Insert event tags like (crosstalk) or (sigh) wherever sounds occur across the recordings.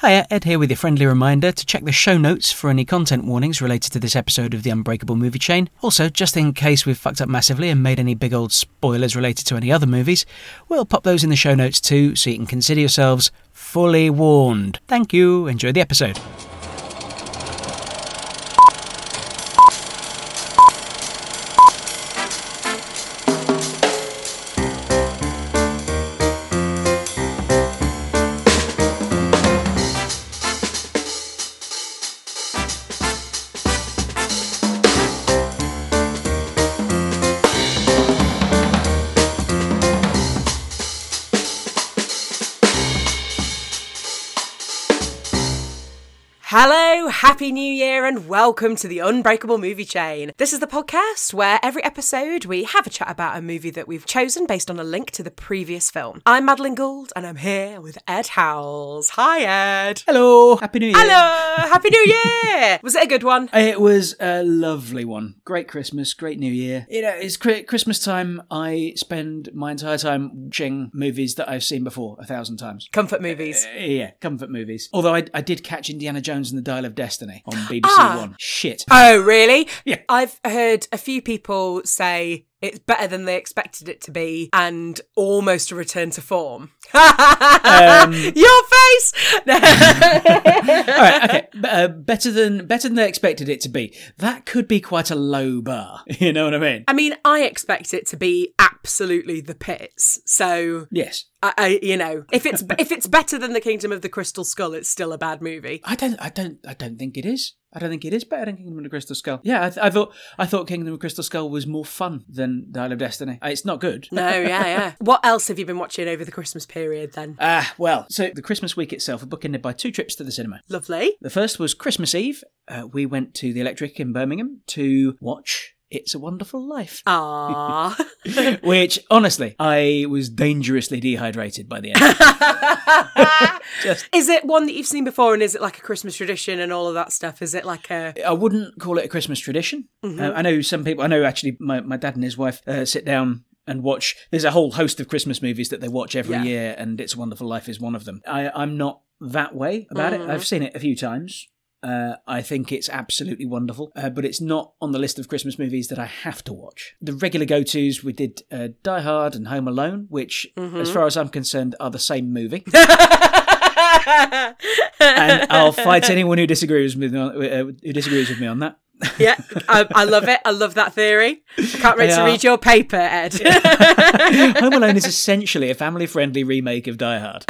Hiya, Ed here with your friendly reminder to check the show notes for any content warnings related to this episode of the Unbreakable Movie Chain. Also, just in case we've fucked up massively and made any big old spoilers related to any other movies, we'll pop those in the show notes too so you can consider yourselves fully warned. Thank you, enjoy the episode. Happy New Year, and welcome to the Unbreakable Movie Chain. This is the podcast where every episode we have a chat about a movie that we've chosen based on a link to the previous film. I'm Madeline Gould, and I'm here with Ed Howells. Hi, Ed. Hello, Happy New Year. Hello, Happy New Year. (laughs) Was it a good one? It was a lovely one. Great Christmas, great New Year. You know, it's Christmas time. I spend my entire time watching movies that I've seen before a thousand times. Comfort movies. Uh, yeah, comfort movies. Although I, I did catch Indiana Jones and the Dial of Destiny on BBC Ah. One. Shit. Oh, really? Yeah. I've heard a few people say it's better than they expected it to be and almost a return to form. Um, (laughs) Your face! (laughs) All right, okay. Uh, better than better than they expected it to be. That could be quite a low bar. (laughs) You know what I mean? I mean, I expect it to be absolutely the pits. So, Yes. I, I you know, if it's if it's better than the Kingdom of the Crystal Skull, it's still a bad movie. I don't. I don't. I don't think it is. I don't think it is better than Kingdom of the Crystal Skull. Yeah, I, th- I thought. I thought Kingdom of the Crystal Skull was more fun than Dial of Destiny. Uh, It's not good. No, (laughs) yeah, yeah. What else have you been watching over the Christmas period then? Ah, well. So the Christmas week itself, we're bookended by two trips to the cinema. Lovely. The first was Christmas Eve. Uh, we went to the Electric in Birmingham to watch It's a Wonderful Life. Ah. (laughs) Which, honestly, I was dangerously dehydrated by the end. (laughs) Just, is it one that you've seen before and is it like a Christmas tradition and all of that stuff? Is it like a I wouldn't call it a Christmas tradition. Uh, I know some people, I know actually my, my dad and his wife uh, sit down and watch. There's a whole host of Christmas movies that they watch every Yeah. year, and It's a Wonderful Life is one of them. I, I'm not that way about Mm. it. I've seen it a few times. Uh, I think it's absolutely wonderful, uh, but it's not on the list of Christmas movies that I have to watch. The regular go tos, we did uh, Die Hard and Home Alone, which, as far as I'm concerned, are the same movie. (laughs) and I'll fight anyone who disagrees with me on, uh, who disagrees with me on that. Yeah, I, I love it. I love that theory. I can't wait They to are- read your paper, Ed. (laughs) Home Alone is essentially a family-friendly remake of Die Hard.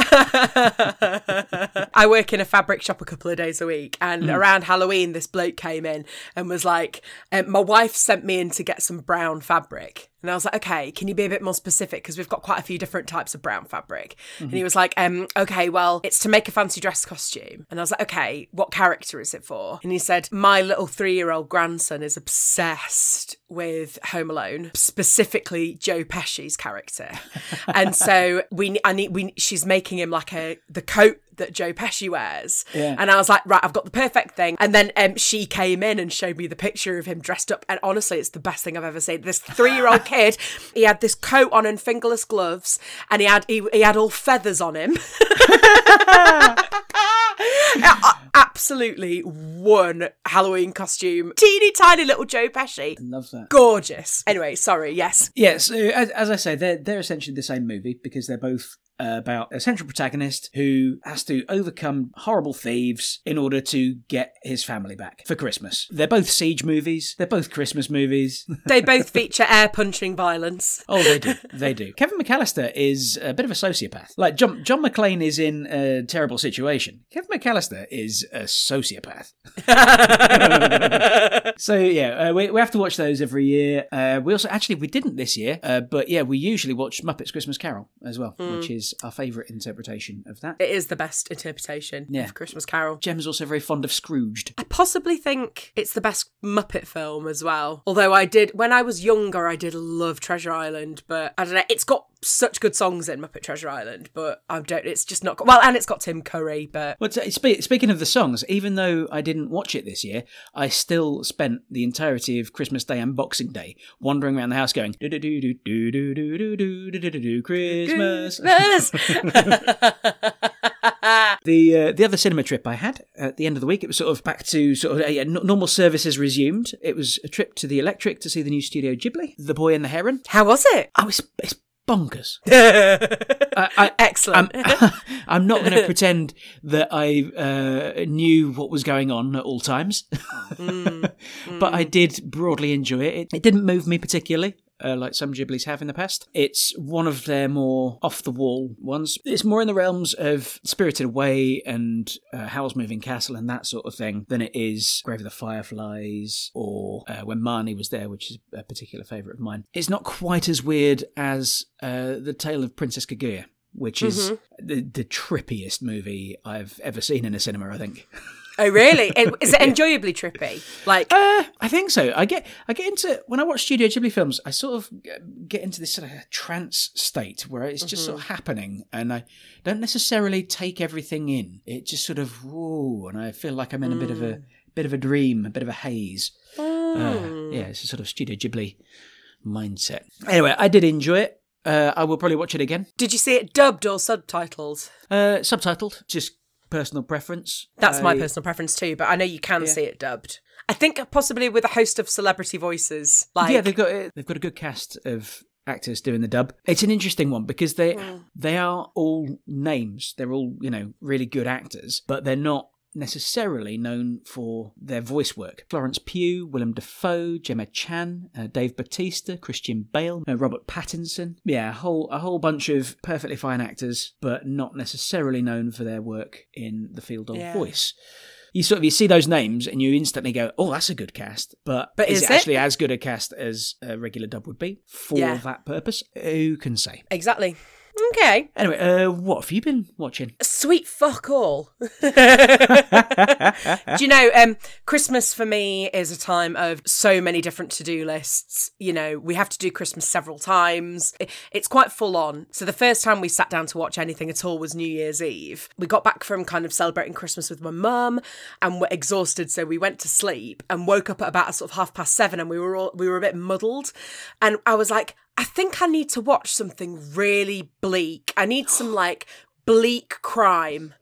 I work in a fabric shop a couple of days a week, and Hmm. around Halloween, this bloke came in and was like, um, "My wife sent me in to get some brown fabric." And I was like, okay, can you be a bit more specific? Because we've got quite a few different types of brown fabric. And Mm-hmm. he was like, um, okay, well, it's to make a fancy dress costume. And I was like, okay, what character is it for? And he said, my little three year old grandson is obsessed with Home Alone, specifically Joe Pesci's character. (laughs) and so we, I need, we, she's making him like a, the coat that Joe Pesci wears. Yeah. And I was like, right, I've got the perfect thing. And then um, she came in and showed me the picture of him dressed up. And honestly, it's the best thing I've ever seen. This three year old (laughs) kid, he had this coat on and fingerless gloves, and he had he, he had all feathers on him. (laughs) Absolutely one Halloween costume. Teeny tiny little Joe Pesci. Love that. Gorgeous. Anyway, sorry, yes. Yeah, so as, as I say, they're they're essentially the same movie because they're both about a central protagonist who has to overcome horrible thieves in order to get his family back for Christmas. They're both siege movies. They're both Christmas movies. (laughs) They both feature air punching violence. oh, they do. They do. Kevin McAllister is a bit of a sociopath. Like John John McClane is in a terrible situation. Kevin McAllister is a sociopath. (laughs) So yeah, uh, we, we have to watch those every year. Uh, we also actually we didn't this year, uh, but yeah, we usually watch Muppets Christmas Carol as well, which is our favourite interpretation of that. It is the best interpretation Yeah. of Christmas Carol. Jem's also very fond of Scrooged. I possibly think it's the best Muppet film as well. Although I did, when I was younger, I did love Treasure Island, but I don't know, it's got such good songs in Muppet Treasure Island, but I don't, it's just not, well, and it's got Tim Curry, but But uh, spe- speaking of the songs, even though I didn't watch it this year, I still spent the entirety of Christmas Day and Boxing Day wandering around the house going do do do do do do do do do do do do Christmas. (laughs) The uh, the other cinema trip I had at the end of the week, it was sort of back to sort of uh, yeah, n- normal services resumed. It was a trip to the Electric to see the new Studio Ghibli, The Boy and the Heron. How was it? Oh, it's, it's bonkers. (laughs) I, I, Excellent. I'm, (laughs) I'm not going to pretend that I uh, knew what was going on at all times, but I did broadly enjoy it. It, it didn't move me particularly. Uh, like some Ghiblis have in the past. It's one of their more off the wall ones. It's more in the realms of Spirited Away and uh, Howl's Moving Castle and that sort of thing than it is Grave of the Fireflies or uh, When Marnie Was There, which is a particular favourite of mine. It's not quite as weird as uh, The Tale of Princess Kaguya which is the, the trippiest movie I've ever seen in a cinema. I think. (laughs) oh, really? (laughs) Is it enjoyably trippy? Like, Uh, I think so. I get I get into when I watch Studio Ghibli films. I sort of get into this sort of trance state where it's just sort of happening, and I don't necessarily take everything in. It just sort of whoa, and I feel like I'm in a bit of a bit of a dream, a bit of a haze. Uh, yeah, it's a sort of Studio Ghibli mindset. Anyway, I did enjoy it. Uh, I will probably watch it again. did you see it dubbed or subtitled? Uh, subtitled, just personal preference. That's my personal preference too, but I know you can see it dubbed. I think possibly with a host of celebrity voices. Like, yeah, they've got uh, they've got a good cast of actors doing the dub. It's an interesting one because they they are all names. They're all you know really good actors, but they're not necessarily known for their voice work. Florence Pugh, Willem Dafoe, Gemma Chan, uh, Dave Bautista, Christian Bale, uh, Robert Pattinson. Yeah, a whole a whole bunch of perfectly fine actors, but not necessarily known for their work in the field of Yeah. voice. You sort of you see those names and you instantly go, "Oh, that's a good cast." But, But is, is it it? actually as good a cast as a regular dub would be for Yeah. that purpose? Who can say? exactly. Okay. Anyway, uh, what have you been watching? Sweet fuck all. (laughs) Do you know, um, Christmas for me is a time of so many different to do lists. You know, we have to do Christmas several times. It's quite full on. So the first time we sat down to watch anything at all was New Year's Eve. We got back from kind of celebrating Christmas with my mum and were exhausted, so we went to sleep and woke up at about sort of half past seven and we were all we were a bit muddled. And I was like, I think I need to watch something really bleak. I need some (gasps) like bleak crime.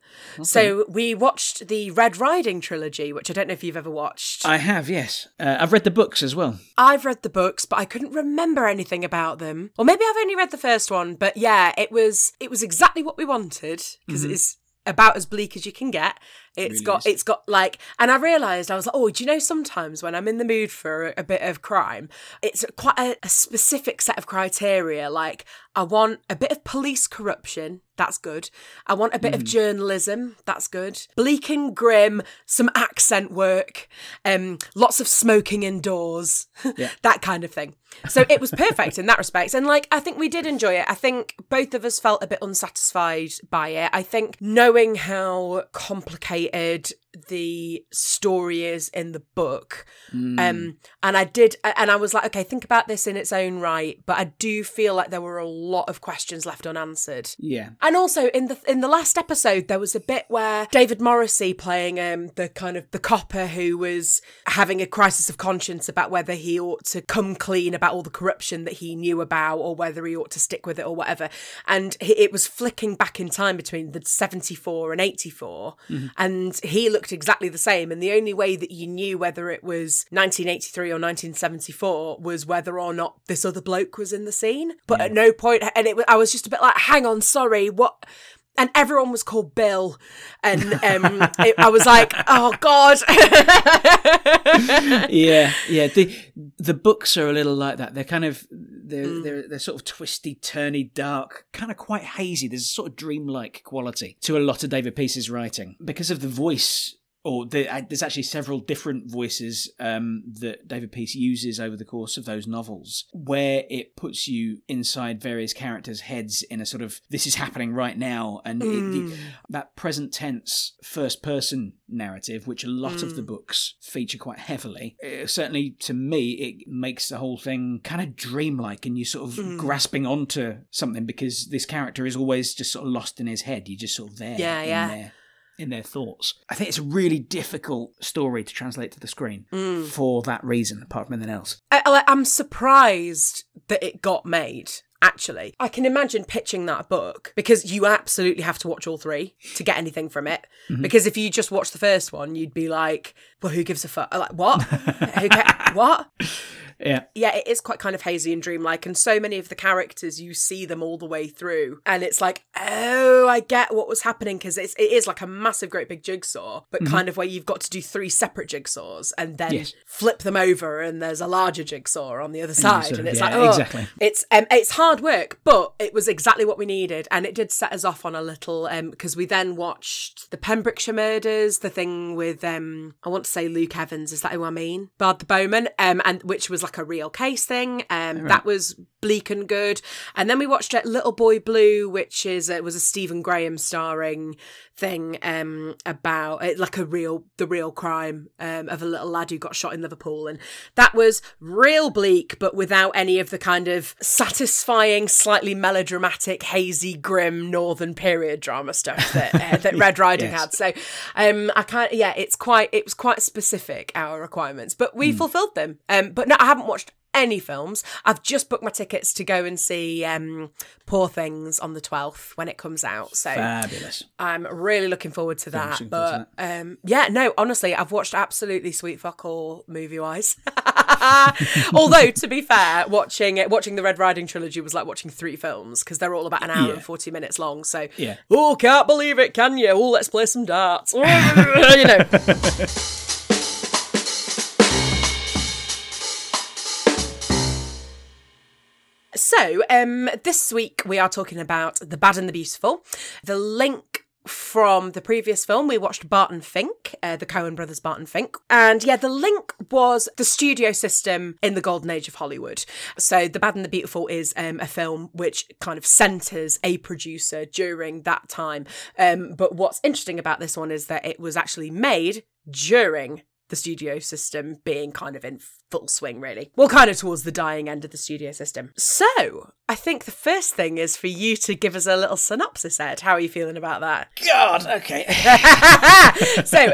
So we watched the Red Riding trilogy, which I don't know if you've ever watched. I have, yes. Uh, I've read the books as well. I've read the books, but I couldn't remember anything about them. Or maybe I've only read the first one, but yeah, it was it was exactly what we wanted because it's about as bleak as you can get. It's Really got is. it's got like and I realized I was like, "Oh, do you know sometimes when I'm in the mood for a, a bit of crime, it's quite a, a specific set of criteria like I want a bit of police corruption, that's good. I want a bit Mm. of journalism, that's good. Bleak and grim, some accent work, um lots of smoking indoors, (laughs) yeah. that kind of thing. So it was perfect in that respect. And like I think we did enjoy it. I think both of us felt a bit unsatisfied by it. I think knowing how complicated the story is in the book. Um and i did and i was like okay think about this in its own right but i do feel like there were a lot of questions left unanswered. Yeah. and also in the in the last episode, there was a bit where David Morrissey playing um the kind of the copper who was having a crisis of conscience about whether he ought to come clean about all the corruption that he knew about, or whether he ought to stick with it or whatever. And it was flicking back in time between the seventy four and eighty and he looked exactly the same. And the only way that you knew whether it was nineteen eighty three or nineteen seventy four was whether or not this other bloke was in the scene. But at no point, and it I was just a bit like, hang on, sorry, what? And everyone was called Bill, and um, it, I was like, "Oh God!" (laughs) yeah, yeah. The the books are a little like that. They're kind of they're Mm. they're they're sort of twisty, turny, dark, kind of quite hazy. There's a sort of dreamlike quality to a lot of David Peace's writing because of the voice. Or the, uh, there's actually several different voices um, that David Peace uses over the course of those novels, where it puts you inside various characters' heads in a sort of this is happening right now, and it, the, that present tense first person narrative, which a lot of the books feature quite heavily, uh, certainly to me, it makes the whole thing kind of dreamlike and you sort of grasping onto something because this character is always just sort of lost in his head. You're just sort of there Yeah, yeah. Their, in their thoughts. I think it's a really difficult story to translate to the screen for that reason, apart from anything else. I, I- I'm surprised that it got made. actually. I can imagine pitching that book because you absolutely have to watch all three to get anything from it. Mm-hmm. Because if you just watch the first one, you'd be like, well, who gives a fuck? Like, what? (laughs) who ca- what? Yeah. Yeah, it is quite kind of hazy and dreamlike. And so many of the characters, you see them all the way through. And it's like, oh, I get what was happening because it is like a massive, great big jigsaw, but mm-hmm. kind of where you've got to do three separate jigsaws and then yes. flip them over and there's a larger jigsaw on the other side. Of, and it's yeah, like, oh, exactly. It's, um, it's hard work, but it was exactly what we needed. And it did set us off on a little, because um, we then watched the Pembrokeshire murders, the thing with, um, I want to say Luke Evans, is that who I mean? Bard the Bowman, um, and which was like a real case thing. Um, right. That was bleak and good. And then we watched it, Little Boy Blue, which is it was a Stephen Graham starring thing um, about it, like a real the real crime um, of a little lad who got shot in Liverpool, and that was real bleak, but without any of the kind of satisfying, slightly melodramatic, hazy, grim northern period drama stuff that uh, that (laughs) Red Riding yes. had. So um, I can't. Yeah, it's quite it was quite specific our requirements, but we mm. fulfilled them. Um, but no, I haven't watched any films. I've just booked my tickets to go and see um, Poor Things on the 12th when it comes out. So fabulous. I'm really looking forward to that. but. Um, yeah, no, honestly, I've watched absolutely sweet fuck all movie wise. (laughs) Although to be fair, watching it, watching the Red Riding trilogy was like watching three films because they're all about an hour yeah. and 40 minutes long. So yeah. Oh, can't believe it, can you? Oh, let's play some darts. (laughs) you know. (laughs) So, um, this week we are talking about The Bad and the Beautiful. The link from the previous film, we watched Barton Fink, uh, the Coen brothers Barton Fink. And yeah, the link was the studio system in the golden age of Hollywood. So The Bad and the Beautiful is um, a film which kind of centres a producer during that time. Um, but what's interesting about this one is that it was actually made during the studio system being kind of in full swing, really. Well, kind of towards the dying end of the studio system. So, I think the first thing is for you to give us a little synopsis, Ed. How are you feeling about that? God, okay. (laughs) so,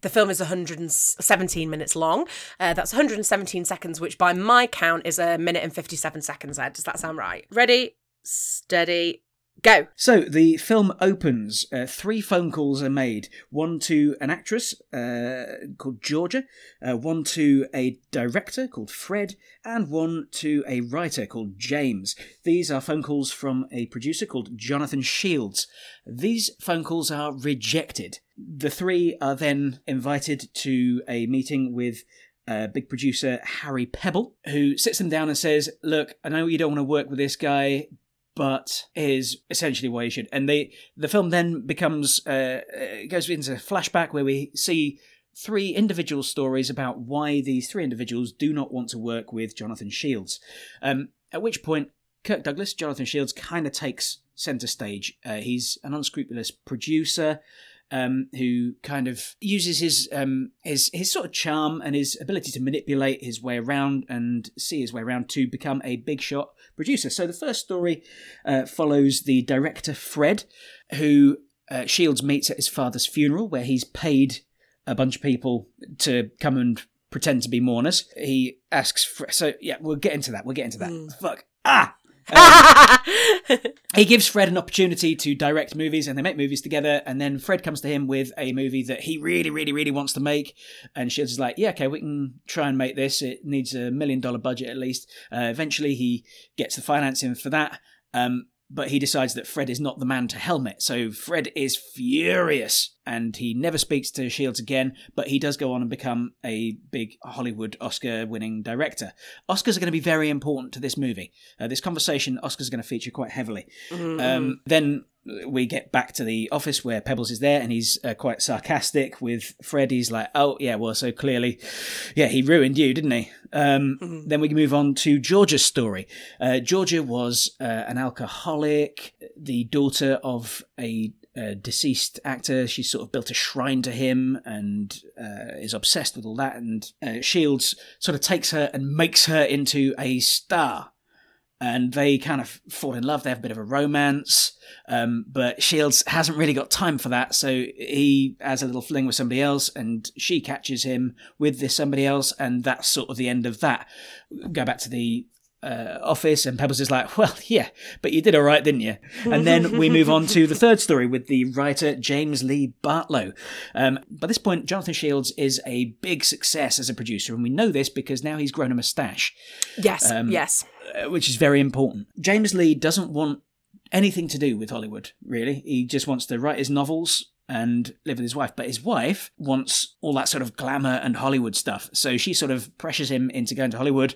the film is 117 minutes long. Uh, that's 117 seconds, which by my count is a minute and 57 seconds, Ed. Does that sound right? Ready, steady, Go. So the film opens. Uh, three phone calls are made. One to an actress uh, called Georgia, uh, one to a director called Fred, and one to a writer called James. These are phone calls from a producer called Jonathan Shields. These phone calls are rejected. The three are then invited to a meeting with uh, big producer Harry Pebble, who sits them down and says, Look, I know you don't want to work with this guy, but is essentially why you should. And they the film then becomes uh, goes into a flashback where we see three individual stories about why these three individuals do not want to work with Jonathan Shields. Um, at which point, Kirk Douglas, Jonathan Shields, kind of takes center stage. Uh, he's an unscrupulous producer um, who kind of uses his um, his his sort of charm and his ability to manipulate his way around and see his way around to become a big shot producer. So the first story uh, follows the director Fred, who uh, Shields meets at his father's funeral, where he's paid a bunch of people to come and pretend to be mourners. He asks, for, so yeah, we'll get into that. We'll get into that. Mm. Fuck ah. Um, (laughs) he gives Fred an opportunity to direct movies, and they make movies together. And then Fred comes to him with a movie that he really, really, really wants to make. And Shields is like, "Yeah, okay, we can try and make this. It needs a million dollar budget at least." Uh, eventually, he gets the financing for that. Um, but he decides that Fred is not the man to helm it. So Fred is furious and he never speaks to Shields again, but he does go on and become a big Hollywood Oscar winning director. Oscars are going to be very important to this movie. Uh, this conversation, Oscars are going to feature quite heavily. Mm-hmm. Um, then we get back to the office where Pebbles is there and he's uh, quite sarcastic with Fred. He's like, oh, yeah, well, so clearly, yeah, he ruined you, didn't he? Um, mm-hmm. Then we can move on to Georgia's story. Uh, Georgia was uh, an alcoholic, the daughter of a uh, deceased actor. She sort of built a shrine to him and uh, is obsessed with all that. And uh, Shields sort of takes her and makes her into a star and they kind of fall in love. They have a bit of a romance, um, but Shields hasn't really got time for that, so he has a little fling with somebody else, and she catches him with this somebody else, and that's sort of the end of that. Go back to the uh, office, and Pebbles is like, "Well, yeah, but you did all right, didn't you?" And then we move on to the third story with the writer James Lee Bartlow. Um, by this point, Jonathan Shields is a big success as a producer, and we know this because now he's grown a moustache, Yes, yes. uh, which is very important. James Lee doesn't want anything to do with Hollywood, really. He just wants to write his novels and live with his wife. But his wife wants all that sort of glamour and Hollywood stuff. So she sort of pressures him into going to Hollywood.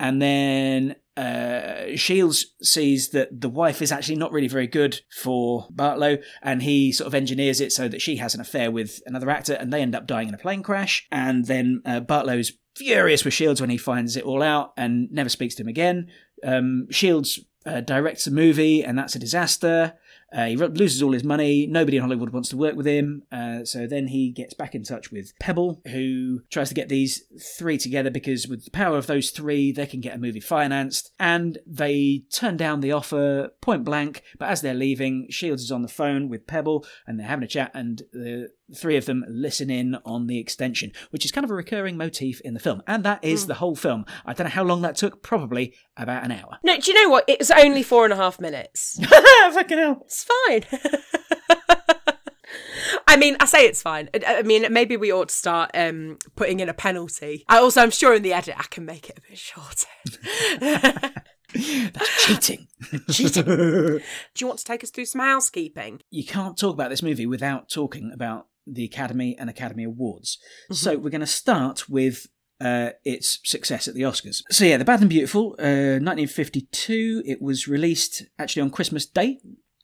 And then uh, Shields sees that the wife is actually not really very good for Bartlow, and he sort of engineers it so that she has an affair with another actor, and they end up dying in a plane crash. And then uh, Bartlow's furious with Shields when he finds it all out and never speaks to him again. Um, Shields uh, directs a movie, and that's a disaster. Uh, he loses all his money. Nobody in Hollywood wants to work with him. Uh, so then he gets back in touch with Pebble, who tries to get these three together because with the power of those three, they can get a movie financed. And they turn down the offer point blank. But as they're leaving, Shields is on the phone with Pebble, and they're having a chat, and the three of them listen in on the extension, which is kind of a recurring motif in the film. And that is the whole film. I don't know how long that took. Probably about an hour. No, do you know what? It was only four and a half minutes. (laughs) Fucking hell. It's fine. (laughs) I mean, I say it's fine. I I mean, maybe we ought to start um, putting in a penalty. I also, I'm sure in the edit, I can make it a bit shorter. That's cheating. (laughs) Cheating. Do you want to take us through some housekeeping? you can't talk about this movie without talking about the Academy and Academy Awards. So we're going to start with uh, its success at the Oscars. So yeah, The Bad and Beautiful, uh, 1952. It was released actually on Christmas Day.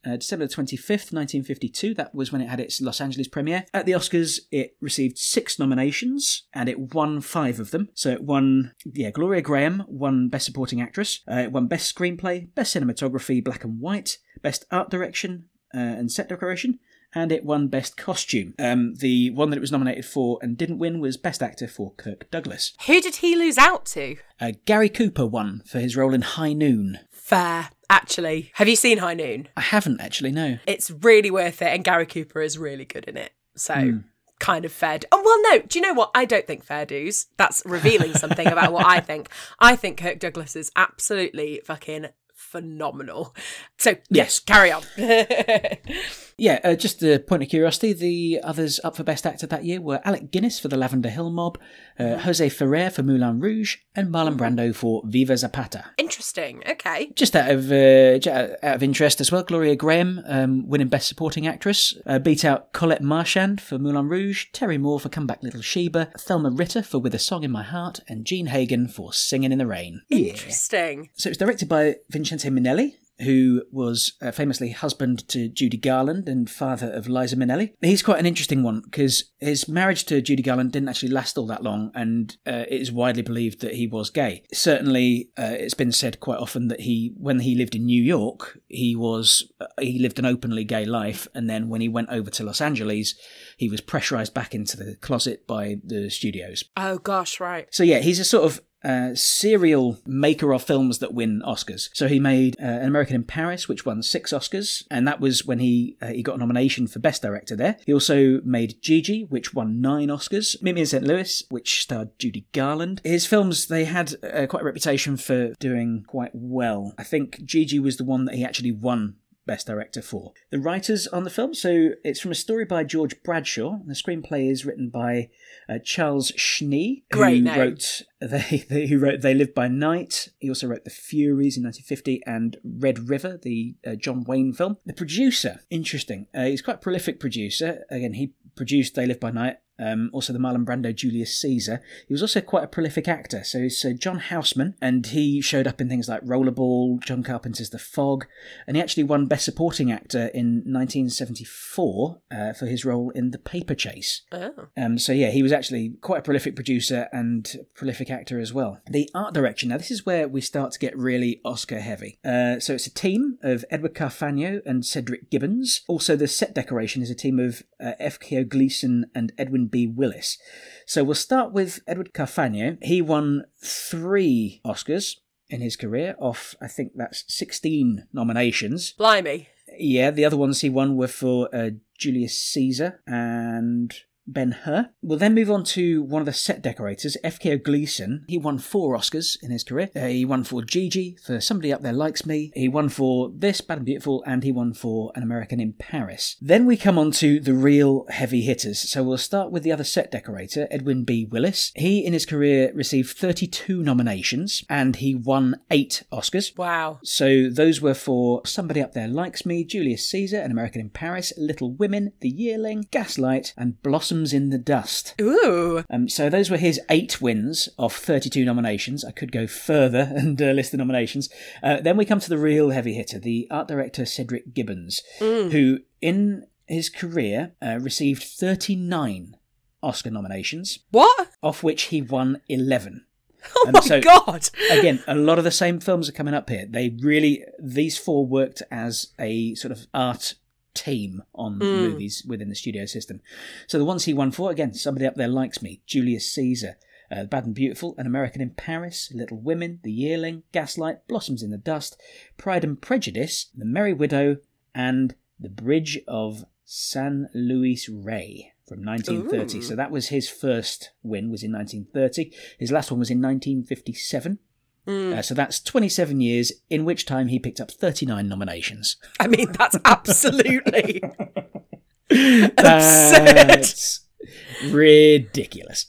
Uh, December the 25th, 1952. That was when it had its Los Angeles premiere. At the Oscars, it received six nominations and it won five of them. So it won, yeah, Gloria Grahame won Best Supporting Actress. Uh, it won Best Screenplay, Best Cinematography, Black and White, Best Art Direction uh, and Set Decoration, and it won Best Costume. Um, the one that it was nominated for and didn't win was Best Actor for Kirk Douglas. Who did he lose out to? Uh, Gary Cooper won for his role in High Noon. Fair, actually. Have you seen High Noon? I haven't actually, no. It's really worth it, and Gary Cooper is really good in it. So. Hmm. Kind of fair. Oh well, no. Do you know what? I don't think fair dues. That's revealing something about what I think. I think Kirk Douglas is absolutely fucking phenomenal. So yes, carry on. (laughs) Yeah, uh, just a point of curiosity, the others up for Best Actor that year were Alec Guinness for The Lavender Hill Mob, uh, Jose Ferrer for Moulin Rouge, and Marlon Brando for Viva Zapata. Interesting. Okay. Just out of uh, out of interest as well, Gloria Grahame um, winning Best Supporting Actress, uh, beat out Colette Marchand for Moulin Rouge, Terry Moore for Come Back Little Sheba, Thelma Ritter for With a Song in My Heart, and Jean Hagen for Singing in the Rain. Interesting. So it was directed by Vincente Minnelli, who was uh, famously husband to Judy Garland and father of Liza Minnelli. He's quite an interesting one because his marriage to Judy Garland didn't actually last all that long, and uh, it is widely believed that he was gay. Certainly, uh, it's been said quite often that he, when he lived in New York, he was uh, he lived an openly gay life, and then when he went over to Los Angeles, he was pressurized back into the closet by the studios. Oh gosh, right. So yeah, he's a sort of uh, serial maker of films that win Oscars. So he made uh, An American in Paris, which won six Oscars, and that was when he uh, he got a nomination for Best Director there. He also made Gigi, which won nine Oscars. Meet Me in St. Louis, which starred Judy Garland. His films they had uh, quite a reputation for doing quite well. I think Gigi was the one that he actually won Best Director for. The writers on the film, so it's from a story by George Bradshaw. The screenplay is written by uh, Charles Schnee, Great who name. wrote (laughs) they, they who wrote They Live by Night. He also wrote The Furies in 1950 and Red River, the uh, John Wayne film. The producer, interesting. Uh, he's quite a prolific producer. Again, he produced They Live by Night. Um, also, the Marlon Brando Julius Caesar. He was also quite a prolific actor. So he's uh, John Houseman, and he showed up in things like Rollerball, John Carpenter's The Fog, and he actually won Best Supporting Actor in 1974 uh, for his role in The Paper Chase. Oh. Um, so yeah, he was actually quite a prolific producer and prolific actor as well. The art direction. Now this is where we start to get really Oscar heavy. Uh, so it's a team of Edward Carfagno and Cedric Gibbons. Also, the set decoration is a team of uh, F. K. Gleason and Edwin B. Willis. So we'll start with Edward Carfagno. He won three Oscars in his career off I think that's 16 nominations. Blimey. Yeah, the other ones he won were for uh, Julius Caesar and Ben Hur. We'll then move on to one of the set decorators, F.K. Gleason. He won four Oscars in his career. Uh, he won for Gigi, for Somebody Up There Likes Me. He won for This, Bad and Beautiful, and he won for An American in Paris. Then we come on to the real heavy hitters. So we'll start with the other set decorator, Edwin B. Willis. He, in his career, received 32 nominations and he won eight Oscars. Wow. So those were for Somebody Up There Likes Me, Julius Caesar, An American in Paris, Little Women, The Yearling, Gaslight, and Blossoms in the Dust. Ooh. Um, so those were his eight wins of 32 nominations. I could go further (laughs) and uh, list the nominations. Uh, then we come to the real heavy hitter, the art director Cedric Gibbons, who in his career uh, received 39 Oscar nominations, What? of which he won 11. (laughs) Oh Um, my so- god. Again, a lot of the same films are coming up here. They really, these four worked as a sort of art team on movies within the studio system. So the ones he won for, again, somebody up there likes me. Julius Caesar, uh, Bad and Beautiful, An American in Paris, Little Women, The Yearling, Gaslight, Blossoms in the Dust, Pride and Prejudice, The Merry Widow, and The Bridge of San Luis Rey from 1930. Ooh. So that was his first win, was in 1930. His last one was in 1957. Uh, so that's 27 years, in which time he picked up 39 nominations. I mean, that's absolutely (laughs) absurd. That's (laughs) ridiculous.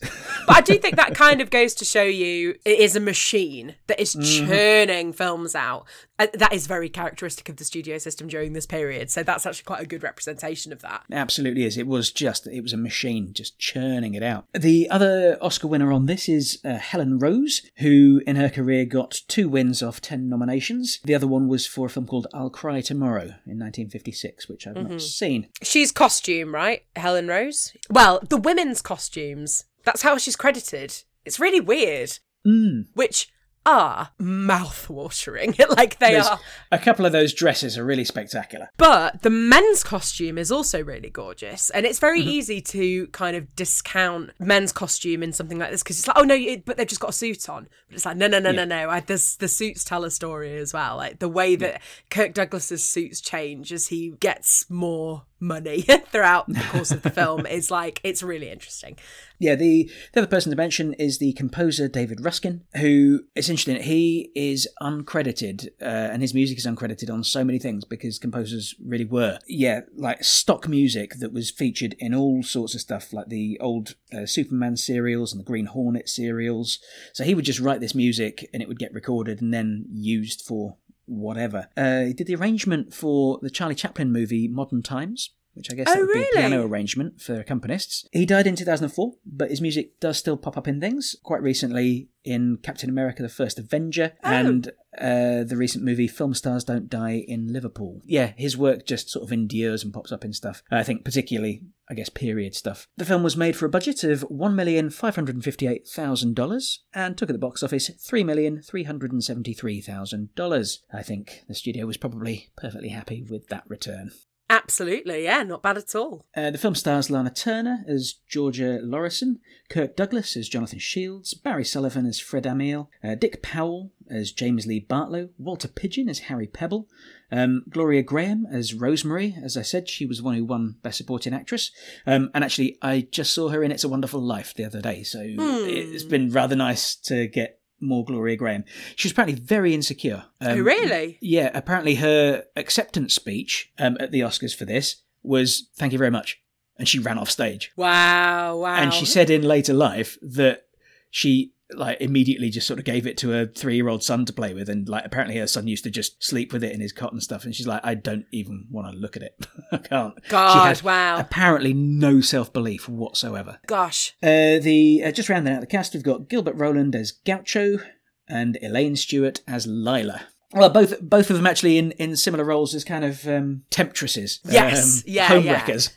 But I do think that kind of goes to show you it is a machine that is churning films out. Uh, that is very characteristic of the studio system during this period. So that's actually quite a good representation of that. Absolutely is. It was just, it was a machine just churning it out. The other Oscar winner on this is uh, Helen Rose, who in her career got two wins off 10 nominations. The other one was for a film called I'll Cry Tomorrow in 1956, which I've not seen. She's costume, right? Helen Rose? Well, the costumes. That's how she's credited. It's really weird. Mm. Which are mouth-watering. (laughs) like they There's- are. A couple of those dresses are really spectacular. But the men's costume is also really gorgeous. And it's very easy to kind of discount men's costume in something like this because it's like, oh no, it, but they've just got a suit on. But it's like, no, no, no, no, no. I, this, the suits tell a story as well. Like the way that Kirk Douglas's suits change as he gets more money (laughs) throughout the course of the film is like, it's really interesting. Yeah, the, the other person to mention is the composer David Raksin, who is interesting. He is uncredited, uh, and his music is uncredited on so many things because composers really were. Yeah, like stock music that was featured in all sorts of stuff, like the old uh, Superman serials and the Green Hornet serials. So he would just write this music, and it would get recorded and then used for whatever. Uh, he did the arrangement for the Charlie Chaplin movie Modern Times. Which I guess Oh, that would be a piano arrangement for accompanists. He died in 2004, but his music does still pop up in things. Quite recently in Captain America the First Avenger Oh. and uh, the recent movie Film Stars Don't Die in Liverpool. Yeah, his work just sort of endures and pops up in stuff. I think particularly, I guess, period stuff. The film was made for a budget of $1,558,000 and took at the box office $3,373,000. I think the studio was probably perfectly happy with that return. Absolutely. Yeah, not bad at all. Uh, the film stars Lana Turner as Georgia Lorison, Kirk Douglas as Jonathan Shields, Barry Sullivan as Fred Amiel, uh, Dick Powell as James Lee Bartlow, Walter Pidgeon as Harry Pebble, um, Gloria Grahame as Rosemary. As I said, she was the one who won Best Supporting Actress. Um, and actually, I just saw her in It's a Wonderful Life the other day, so it's been rather nice to get more Gloria Grahame. She was apparently very insecure. oh, Um, really? yeah, apparently her acceptance speech um, at the Oscars for this was "Thank you very much," and she ran off stage. Wow, wow. And she said in later life that she like immediately just sort of gave it to her three-year-old son to play with, and like apparently her son used to just sleep with it in his cot and stuff. And she's like, "I don't even want to look at it. (laughs) I can't." God, wow. apparently no self-belief whatsoever. Gosh. Uh, the uh, just rounding out the cast, we've got Gilbert Roland as Gaucho and Elaine Stewart as Lila. Well, both both of them actually in, in similar roles as kind of um, temptresses, Yes, um, yeah, homewreckers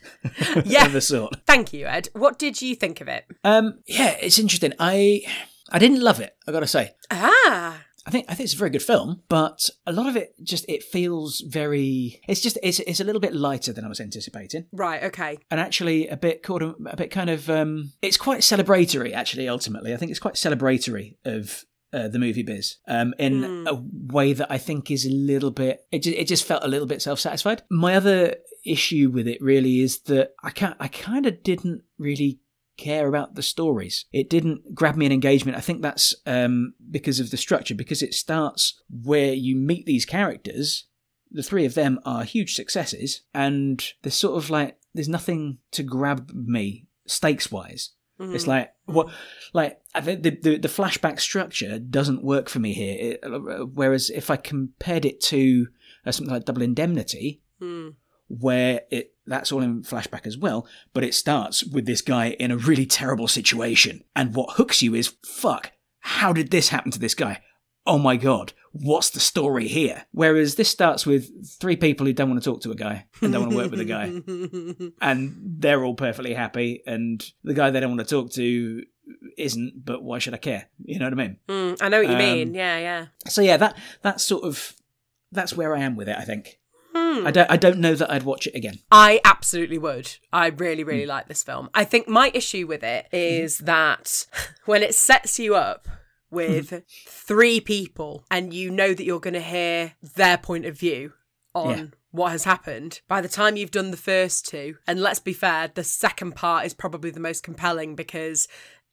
(laughs) Yeah. of the sort. Thank you, Ed. What did you think of it? Um, yeah, it's interesting. I I didn't love it. I got to say. Ah. I think I think it's a very good film, but a lot of it just it feels very. It's just it's it's a little bit lighter than I was anticipating. Right, okay. and actually a bit called a, a bit kind of um it's quite celebratory actually ultimately i think it's quite celebratory of uh, the movie biz um, in Hmm. a way that I think is a little bit. It just, it just felt a little bit self satisfied. My other issue with it really is that I can't. I kind of didn't really care about the stories. It didn't grab me an engagement. I think that's um, because of the structure. Because it starts where you meet these characters. The three of them are huge successes, and there's sort of like there's nothing to grab me stakes wise. Mm. It's like what, like the, the the flashback structure doesn't work for me here. It, uh, whereas if I compared it to uh, something like Double Indemnity, Mm. where it that's all in flashback as well, but it starts with this guy in a really terrible situation, and what hooks you is fuck. How did this happen to this guy? Oh my god, what's the story here? Whereas this starts with three people who don't want to talk to a guy and don't want to work with a guy (laughs) and they're all perfectly happy, and the guy they don't want to talk to isn't. But why should I care? You know what I mean? Mm, I know what you Um, mean. Yeah, yeah. So yeah, that that's sort of that's where I am with it. I think Hmm. I don't I don't know that I'd watch it again. I absolutely would. I really, really Hmm. like this film. I think my issue with it is that (laughs) when it sets you up with three people and you know that you're going to hear their point of view on Yeah. what has happened, by the time you've done the first two, and let's be fair, the second part is probably the most compelling because.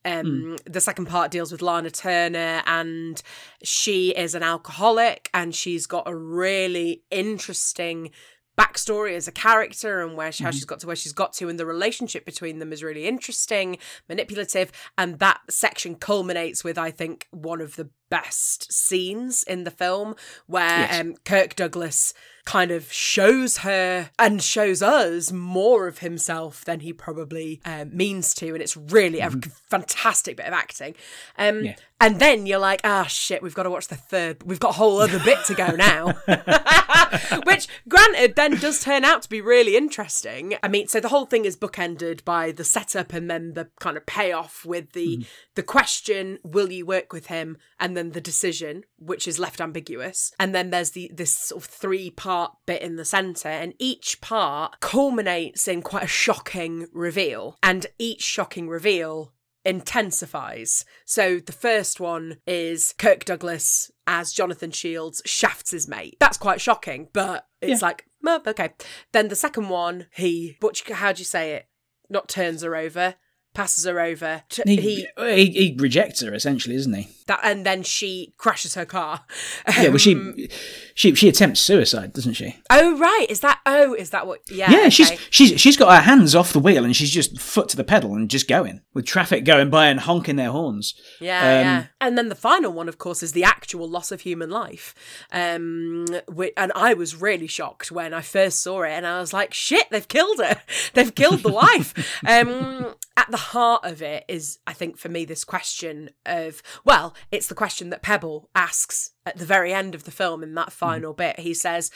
Um, The second part deals with Lana Turner, and she is an alcoholic, and she's got a really interesting backstory as a character and where she, how she's got to where she's got to and the relationship between them is really interesting manipulative and that section culminates with i think one of the best scenes in the film where Yes. um, kirk douglas kind of shows her and shows us more of himself than he probably um, means to and it's really a fantastic bit of acting. Um, Yeah. and then you're like ah shit we've got to watch the third we've got a whole other bit to go now. (laughs) (laughs) Which granted then does turn out to be really interesting. I mean so the whole thing is bookended by the setup and then the kind of payoff with the the question will you work with him? and then the decision which is left ambiguous and then there's the this sort of three part bit in the center and each part culminates in quite a shocking reveal and each shocking reveal intensifies. So the first one is Kirk Douglas as Jonathan Shields shafts his mate. That's quite shocking, but it's Yeah. like, "Oh, okay. Then the second one, he, Butch, how do you say it? Not turns her over, passes her over. T- He, he he he rejects her essentially, isn't he? that, and then she crashes her car. Yeah, well, she Um, she she attempts suicide, doesn't she? Oh right, is that? Oh, is that what? Yeah. Yeah, she's okay. she's she's got her hands off the wheel and she's just foot to the pedal and just going with traffic going by and honking their horns. Yeah, Um, yeah. And then the final one, of course, is the actual loss of human life. Um, whi- and I was really shocked when I first saw it, and I was like, "Shit, they've killed her! (laughs) They've killed the wife." (laughs) um, at the heart of it is, I think, for me, this question of well, it's the question that Pebble asks at the very end of the film in that final bit. He says,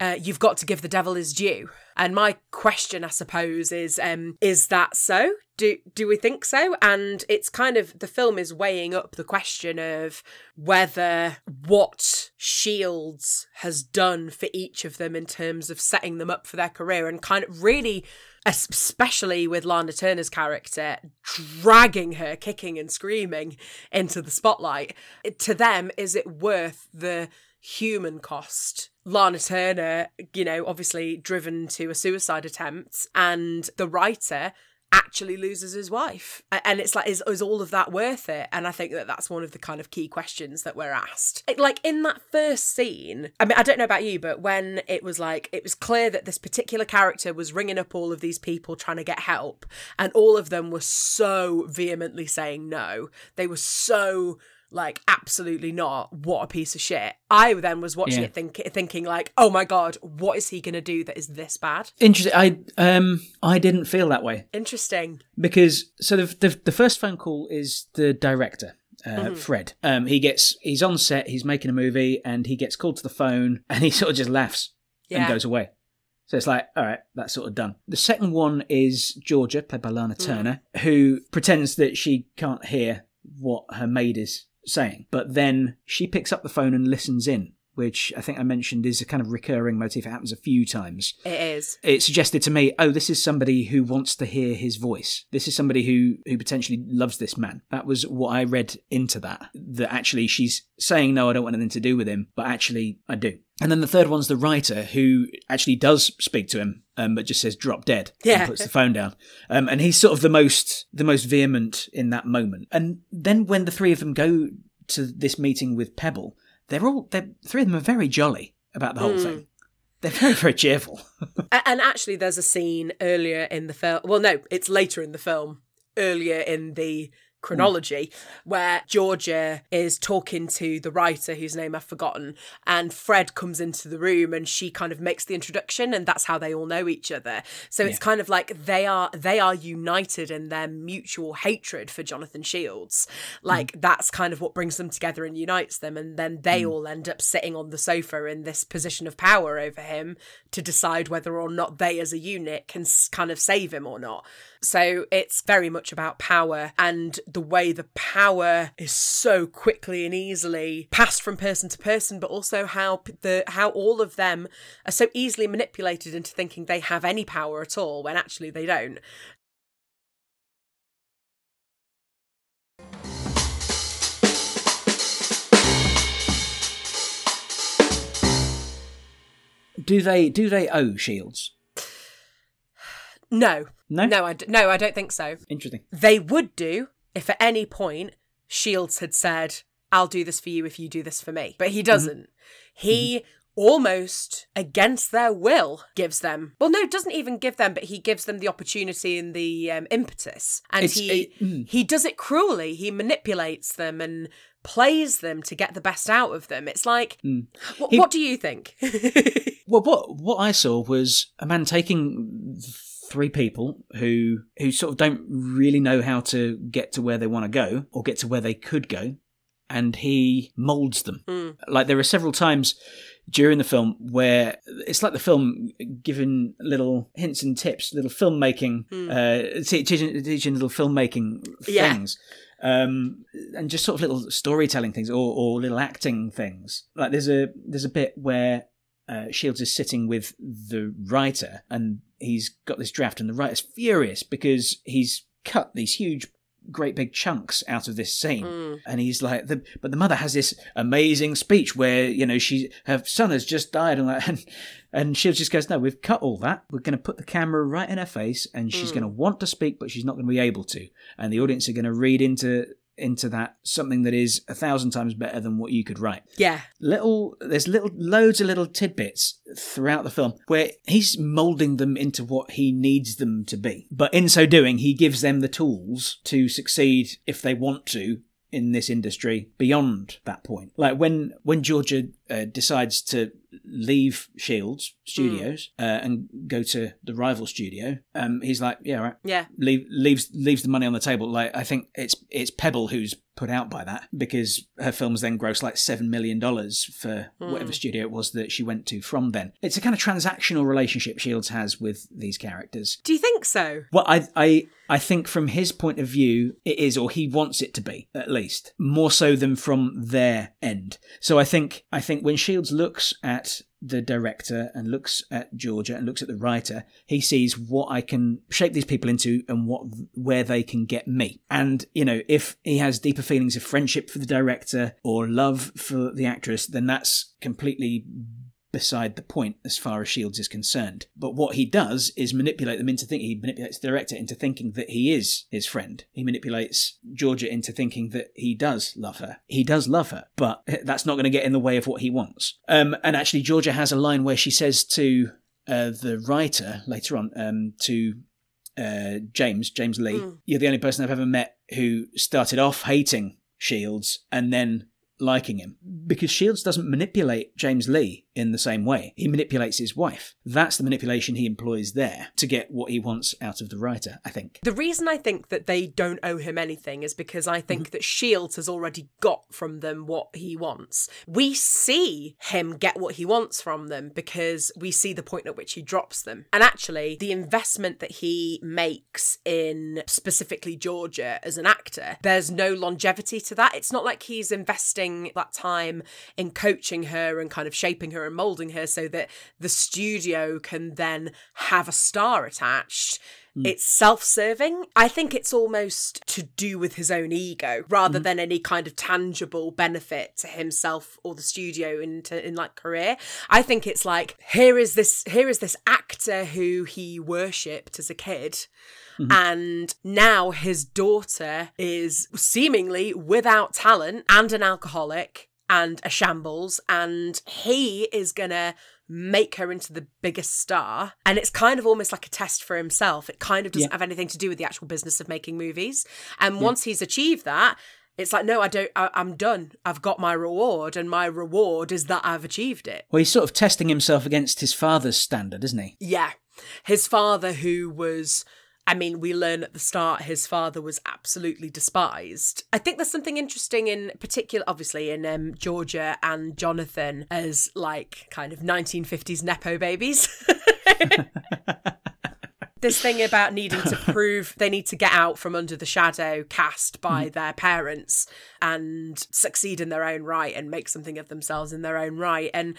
uh, "You've got to give the devil his due." And my question, I suppose, is um, is that so? Do do we think so? And it's kind of the film is weighing up the question of whether what Shields has done for each of them in terms of setting them up for their career and kind of really especially with Lana Turner's character dragging her kicking and screaming into the spotlight to them is it worth the human cost Lana Turner, you know, obviously driven to a suicide attempt, and the writer actually loses his wife. And it's like, is, is all of that worth it? And I think that that's one of the kind of key questions that we're asked. Like in that first scene, I mean, I don't know about you, but when it was like, it was clear that this particular character was ringing up all of these people trying to get help, and all of them were so vehemently saying no. They were so like absolutely not what a piece of shit i then was watching Yeah. it think, thinking like oh my god what is he gonna do that is this bad Interesting. I um I didn't feel that way interesting because so the the, the first phone call is the director. Uh, Fred. Um, he gets he's on set. He's making a movie, and he gets called to the phone, (laughs) and he sort of just laughs and goes away. So it's like, all right, that's sort of done. The second one is Georgia, played by Lana Turner, who pretends that she can't hear what her maid is saying, but then she picks up the phone and listens in which I think I mentioned is a kind of recurring motif. It happens a few times. It is. It suggested to me, oh, this is somebody who wants to hear his voice. This is somebody who who potentially loves this man. That was what I read into that. That actually she's saying no, I don't want anything to do with him, but actually I do. And then the third one's the writer who actually does speak to him, um, but just says "drop dead" Yeah. and puts the phone down. Um, and he's sort of the most the most vehement in that moment. And then when the three of them go to this meeting with Pebble, they're all they're, three of them are very jolly about the whole Mm. thing. They're very very cheerful. (laughs) And actually, there's a scene earlier in the film. Well, no, it's later in the film, earlier in the chronology, where Georgia is talking to the writer whose name I've forgotten, and Fred comes into the room and she kind of makes the introduction, and that's how they all know each other. So it's kind of like they are they are united in their mutual hatred for Jonathan Shields. Hmm. Like that's kind of what brings them together and unites them, and then they hmm. all end up sitting on the sofa in this position of power over him to decide whether or not they as a unit can kind of save him or not. So it's very much about power and the way the power is so quickly and easily passed from person to person, but also how the how all of them are so easily manipulated into thinking they have any power at all when actually they don't. do they do they owe Shields? No, No? no, I d- no, I don't think so. Interesting. They would do if at any point Shields had said, I'll do this for you if you do this for me. But he doesn't. He almost against their will gives them well no doesn't even give them but he gives them the opportunity and the um, impetus. And It's- he it- mm. he does it cruelly. He manipulates them and plays them to get the best out of them. It's like what, He- what do you think? (laughs) Well, what what I saw was a man taking three people who who sort of don't really know how to get to where they want to go or get to where they could go, and he molds them. Mm. Like there are several times during the film where it's like the film giving little hints and tips, little filmmaking, uh, teaching, teaching little filmmaking Yeah. things. Um, and just sort of little storytelling things or, or little acting things. Like there's a there's a bit where uh, Shields is sitting with the writer and he's got this draft, and the writer's furious because he's cut these huge, great big chunks out of this scene. Mm. And he's like, the, but the mother has this amazing speech where, you know, she, her son has just died and like, (laughs) and, and Shields just goes, no, we've cut all that. We're going to put the camera right in her face and she's going to want to speak, but she's not going to be able to. And the audience are going to read into, into that something that is a thousand times better than what you could write. Yeah. Little there's little loads of little tidbits throughout the film where he's molding them into what he needs them to be. But in so doing he gives them the tools to succeed if they want to in this industry beyond that point. Like when when georgia uh, decides to leave shields studios uh, and go to the rival studio um he's like yeah right. Yeah. Leave, leaves leaves the money on the table. Like I think it's it's Pebbel who's put out by that because her films then gross like seven million dollars for whatever hmm. studio it was that she went to from then. It's a kind of transactional relationship Shields has with these characters. do you think so Well, I I I think from his point of view, it is, or he wants it to be, at least more so than from their end. So I think I think when Shields looks at the director and looks at Georgia and looks at the writer, he sees what I can shape these people into and what where they can get me. And you know, if he has deeper feelings of friendship for the director or love for the actress, then that's completely beside the point as far as Shields is concerned. But what he does is manipulate them into thinking. He manipulates the director into thinking that he is his friend. He manipulates Georgia into thinking that he does love her. He does love her, but (laughs) that's not going to get in the way of what he wants. Um, and actually, Georgia has a line where she says to uh, the writer later on um, to uh, James James Lee, "You're the only person I've ever met who started off hating Shields and then." liking him because Shields doesn't manipulate James Lee in the same way. He manipulates his wife. That's the manipulation he employs there to get what he wants out of the writer, I think. The reason I think that they don't owe him anything is because I think mm-hmm. that Shields has already got from them what he wants. We see him get what he wants from them because we see the point at which he drops them. And actually, the investment that he makes in specifically Georgia as an actor, there's no longevity to that. It's not like he's investing that time in coaching her and kind of shaping her and molding her so that the studio can then have a star attached. Mm. It's self serving. I think it's almost to do with his own ego rather mm. than any kind of tangible benefit to himself or the studio into in like career. I think it's like here is this here is this actor who he worshipped as a kid. Mm-hmm. And now his daughter is seemingly without talent and an alcoholic and a shambles, and he is gonna make her into the biggest star. And it's kind of almost like a test for himself. It kind of doesn't yeah. have anything to do with the actual business of making movies. And yeah. once he's achieved that, it's like, no, I don't, I, am done. I've got my reward, and my reward is that I've achieved it. Well, he's sort of testing himself against his father's standard, isn't he? Yeah. His father, who was I mean, we learn at the start his father was absolutely despised. I think there's something interesting in particular, obviously, in um, Georgia and Jonathan as like kind of 1950s Nepo babies. (laughs) this thing about needing to (laughs) prove they need to get out from under the shadow cast by mm. their parents and succeed in their own right and make something of themselves in their own right. And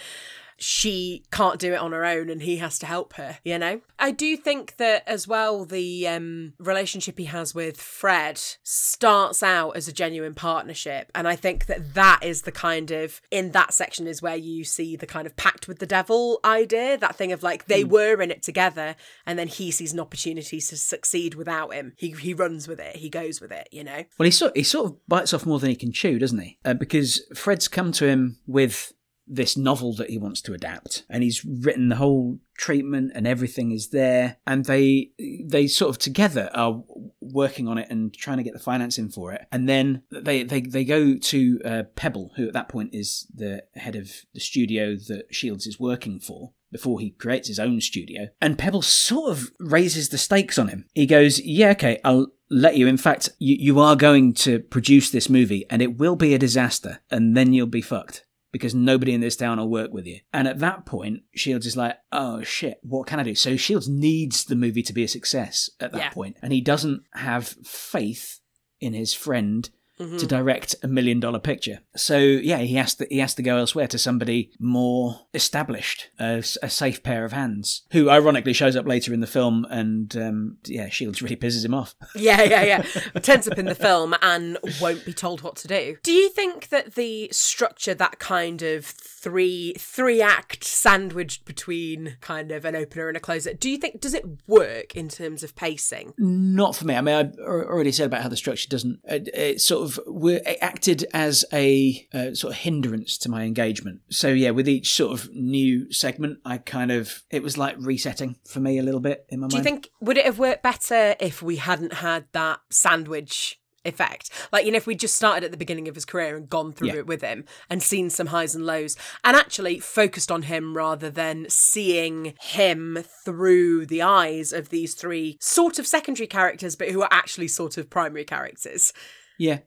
she can't do it on her own and he has to help her, you know? I do think that as well, the um, relationship he has with Fred starts out as a genuine partnership. And I think that that is the kind of, in that section, is where you see the kind of pact with the devil idea. That thing of like they mm. were in it together and then he sees an opportunity to succeed without him. He, he runs with it, he goes with it, you know? Well, he sort, he sort of bites off more than he can chew, doesn't he? Uh, because Fred's come to him with this novel that he wants to adapt and he's written the whole treatment and everything is there and they they sort of together are working on it and trying to get the financing for it. And then they they, they go to uh, pebbel who at that point is the head of the studio that shields is working for before he creates his own studio. And pebbel sort of raises the stakes on him. He goes yeah okay i'll let you. In fact, you, you are going to produce this movie and it will be a disaster and then you'll be fucked because nobody in this town will work with you. And at that point, Shields is like, oh shit, what can I do? So Shields needs the movie to be a success at that yeah. point, and he doesn't have faith in his friend mm-hmm. to direct a million dollar picture. So yeah, he has to he has to go elsewhere to somebody more established, a, a safe pair of hands, who ironically shows up later in the film, and um, yeah, Shields really pisses him off. (laughs) yeah, yeah, yeah. Turns up in the film and won't be told what to do. Do you think that the structure, that kind of three three act sandwiched between kind of an opener and a closer, do you think does it work in terms of pacing? Not for me. I mean, I already said about how the structure doesn't. It, it sort of of were acted as a uh, sort of hindrance to my engagement. So yeah, with each sort of new segment, I kind of it was like resetting for me a little bit in my Do mind. Do you think would it have worked better if we hadn't had that sandwich effect. Like, you know, if we just started at the beginning of his career and gone through yeah. it with him and seen some highs and lows and actually focused on him rather than seeing him through the eyes of these three sort of secondary characters, but who are actually sort of primary characters. Yeah.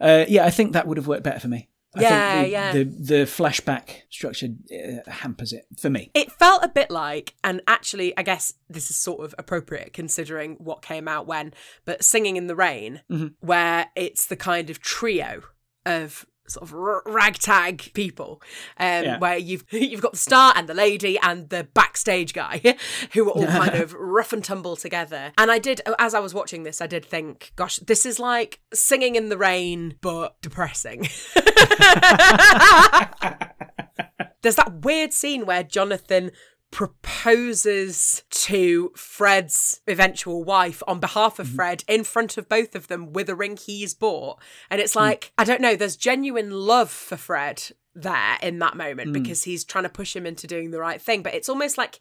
Uh, yeah, I think that would have worked better for me. I yeah, the, yeah. The, the flashback structure uh, hampers it for me. It felt a bit like, and actually, I guess this is sort of appropriate considering what came out when, but Singing in the Rain, mm-hmm. where it's the kind of trio of sort of ragtag people, um, yeah. where you've (laughs) you've got the star and the lady and the backstage guy, (laughs) who are all kind (laughs) of rough and tumble together. And I did, as I was watching this, I did think, gosh, this is like singing in the rain, but depressing. There's that weird scene where Jonathan proposes to Fred's eventual wife on behalf of mm-hmm. Fred in front of both of them with a ring he's bought. And it's hmm. like, mm. I don't know, there's genuine love for Fred there in that moment Hmm. because he's trying to push him into doing the right thing. But it's almost like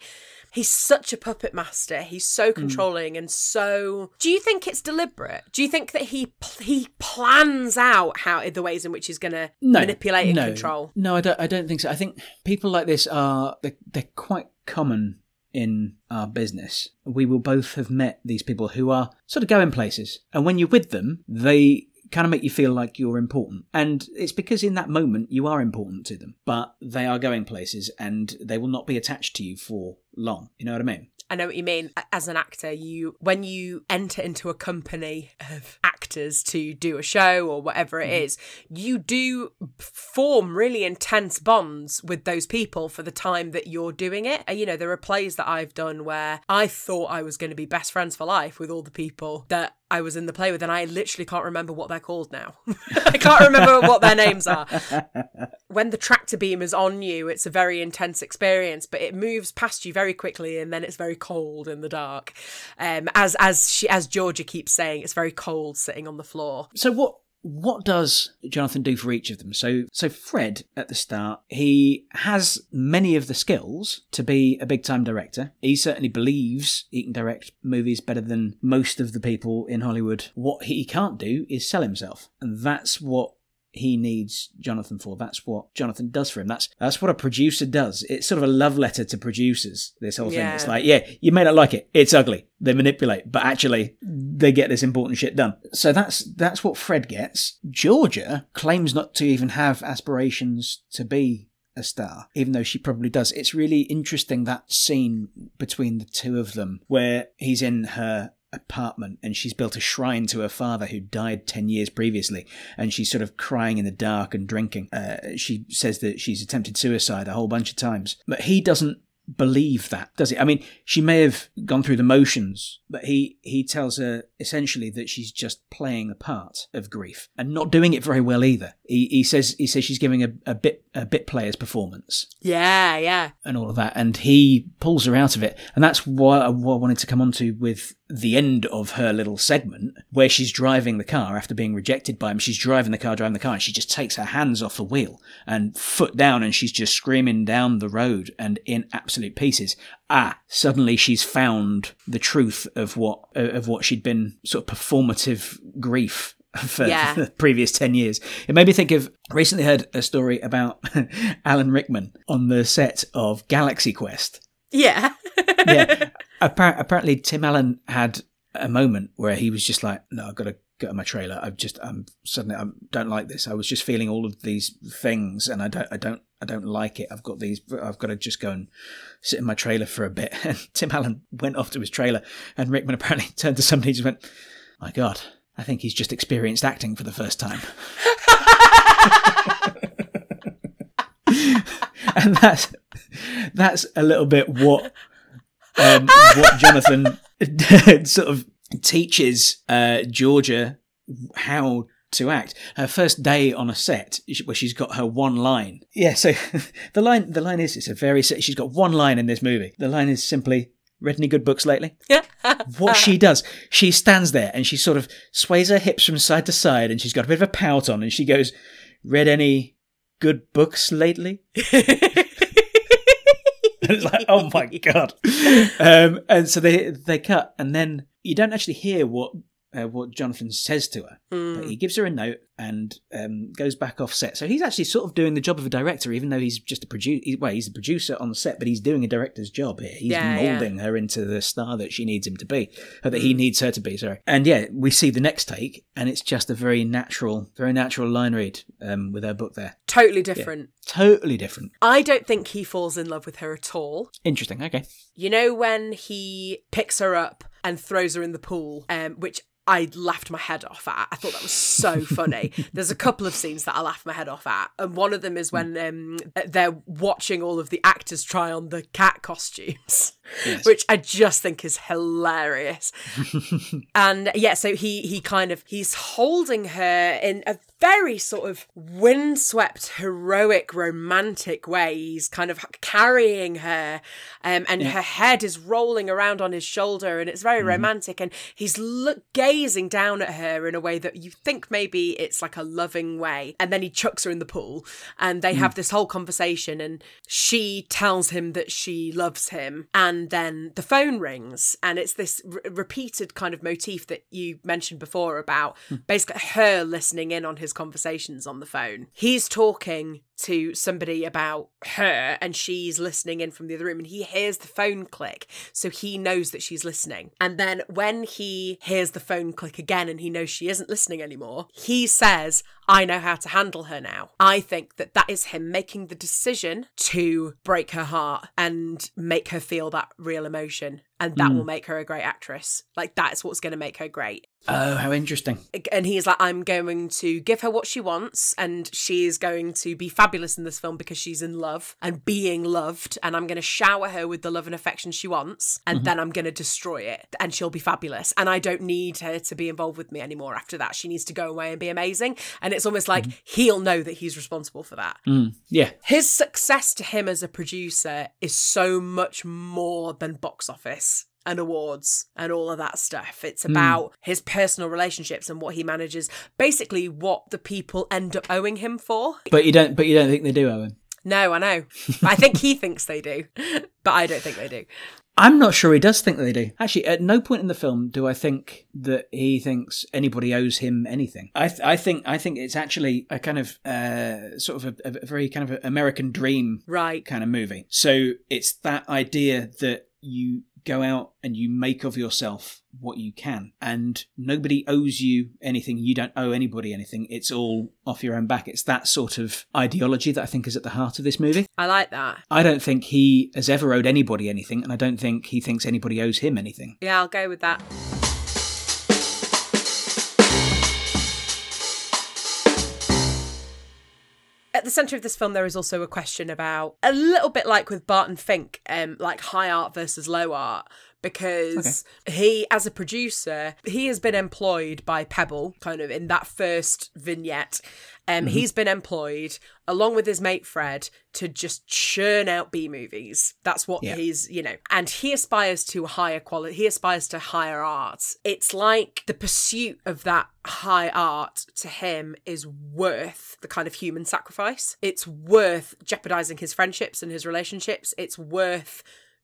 he's such a puppet master. He's so Hmm. controlling and so. Do you think it's deliberate? Do you think that he pl- he plans out how the ways in which he's going to no, manipulate and no. control? No, I don't. I don't think so. I think people like this are they're, they're quite common in our business. We will both have met these people who are sort of going places, and when you're with them, they kind of make you feel like you're important. And it's because in that moment you are important to them, but they are going places and they will not be attached to you for long. You know what I mean? I know what you mean. As an actor, you when you enter into a company of actors to do a show or whatever it mm-hmm. is, you do form really intense bonds with those people for the time that you're doing it. And, you know, there are plays that I've done where I thought I was going to be best friends for life with all the people that I was in the play with, and I literally can't remember what they're called now. (laughs) I can't remember what their names are. When the tractor beam is on you, it's a very intense experience, but it moves past you very quickly, and then it's very cold in the dark. Um, as as she as Georgia keeps saying, it's very cold sitting on the floor. So what what does Jonathan do for each of them? So so Fred at the start, he has many of the skills to be a big time director. He certainly believes he can direct movies better than most of the people in Hollywood. What he can't do is sell himself. And that's what he needs Jonathan for. That's what Jonathan does for him. That's that's what a producer does. It's sort of a love letter to producers. This whole thing. It's like, yeah, you may not like it. It's ugly. They manipulate, but actually, they get this important shit done. So that's that's what Fred gets. Georgia claims not to even have aspirations to be a star, even though she probably does. It's really interesting that scene between the two of them where he's in her apartment and she's built a shrine to her father who died 10 years previously and she's sort of crying in the dark and drinking. Uh, she says that she's attempted suicide a whole bunch of times but he doesn't believe that does he? I mean she may have gone through the motions but he he tells her essentially that she's just playing a part of grief and not doing it very well either. He, he says he says she's giving a, a bit a bit player's performance. Yeah, yeah. and all of that, and he pulls her out of it, and that's what, what I wanted to come on to with the end of her little segment where she's driving the car after being rejected by him. She's driving the car, driving the car, and she just takes her hands off the wheel and foot down, and she's just screaming down the road and in absolute pieces. Ah, suddenly she's found the truth of what of what she'd been sort of performative grief (laughs) for Yeah. (laughs) the previous 10 years. It made me think of recently heard a story about (laughs) Alan Rickman on the set of Galaxy Quest. Yeah. Yeah. Appar- apparently, Tim Allen had a moment where he was just like, no, I've got to get on my trailer. I've just, I'm suddenly, I don't like this. I was just feeling all of these things and I don't, I don't, I don't like it. I've got these, I've got to just go and sit in my trailer for a bit. (laughs) And Tim Allen went off to his trailer and Rickman apparently (laughs) turned to somebody and just went, my God, I think he's just experienced acting for the first time. (laughs) and that's that's a little bit what um, what Jonathan (laughs) sort of teaches uh, Georgia how to act. Her first day on a set, where she's got her one line. Yeah, so (laughs) the line the line is it's a very she's got one line in this movie. The line is simply. Read any good books lately? Yeah. (laughs) what she does, she stands there and she sort of sways her hips from side to side and she's got a bit of a pout on and she goes, Read any good books lately? (laughs) it's like, oh my (laughs) god! Um, and so they they cut, and then you don't actually hear what uh, what Jonathan says to her, but he gives her a note and um, goes back off set. So he's actually sort of doing the job of a director, even though he's just a producer. Well, he's a producer on the set, but he's doing a director's job here. He's Yeah, yeah. molding her into the star that she needs him to be, or that he needs her to be. Sorry. And yeah, we see the next take, and it's just a very natural, very natural line read um, with her book there. totally different. Totally different. I don't think he falls in love with her at all. Interesting. Okay. You know when he picks her up and throws her in the pool, um, which I laughed my head off at. I thought that was so (laughs) funny. There's a couple of scenes that I laughed my head off at, and one of them is when um, they're watching all of the actors try on the cat costumes, Yes. (laughs) which I just think is hilarious. (laughs) and yeah, so he he kind of he's holding her in. A, very sort of windswept, heroic, romantic way. He's kind of carrying her, um, and yeah. her head is rolling around on his shoulder, and it's very mm-hmm. romantic. And he's look gazing down at her in a way that you think maybe it's like a loving way. And then he chucks her in the pool, and they mm. have this whole conversation, and she tells him that she loves him, and then the phone rings, and it's this repeated kind of motif that you mentioned before about mm. basically her listening in on his conversations on the phone. He's talking to somebody about her and she's listening in from the other room and he hears the phone click so he knows that she's listening and then when he hears the phone click again and he knows she isn't listening anymore he says I know how to handle her now. I think that that is him making the decision to break her heart and make her feel that real emotion. And that mm. will make her a great actress. Like, that's what's going to make her great. Oh, how interesting. And he's like, I'm going to give her what she wants, and she is going to be fabulous in this film because she's in love and being loved. And I'm going to shower her with the love and affection she wants, and mm-hmm. then I'm going to destroy it, and she'll be fabulous. And I don't need her to be involved with me anymore after that. She needs to go away and be amazing. And it's almost like mm. he'll know that he's responsible for that. Mm. Yeah. His success to him as a producer is so much more than box office and awards and all of that stuff. It's hmm. about mm. his personal relationships and what he manages, basically what the people end up owing him for. But you don't but you don't think they do owe him? No, I know. I think he (laughs) thinks they do, (laughs) but I don't think they do. I'm not sure he does think they do. Actually, at no point in the film do I think that he thinks anybody owes him anything. I, th- I think I think it's actually a kind of uh, sort of a, a very kind of American dream right kind of movie. So it's that idea that you go out and you make of yourself what you can. And nobody owes you anything. You don't owe anybody anything. It's all off your own back. It's that sort of ideology that I think is at the heart of this movie. I like that. I don't think he has ever owed anybody anything, and I don't think he thinks anybody owes him anything. Yeah, I'll go with that. At the center of this film there is also a question about a little bit like with barton fink um like high art versus low art because okay. he as a producer he has been employed by pebbel kind of in that first vignette um, mm-hmm. He's been employed along with his mate Fred to just churn out B movies. That's what yeah. he's, you know, and he aspires to higher quality. He aspires to higher art. It's like the pursuit of that high art to him is worth the kind of human sacrifice. It's worth jeopardizing his friendships and his relationships. It's worth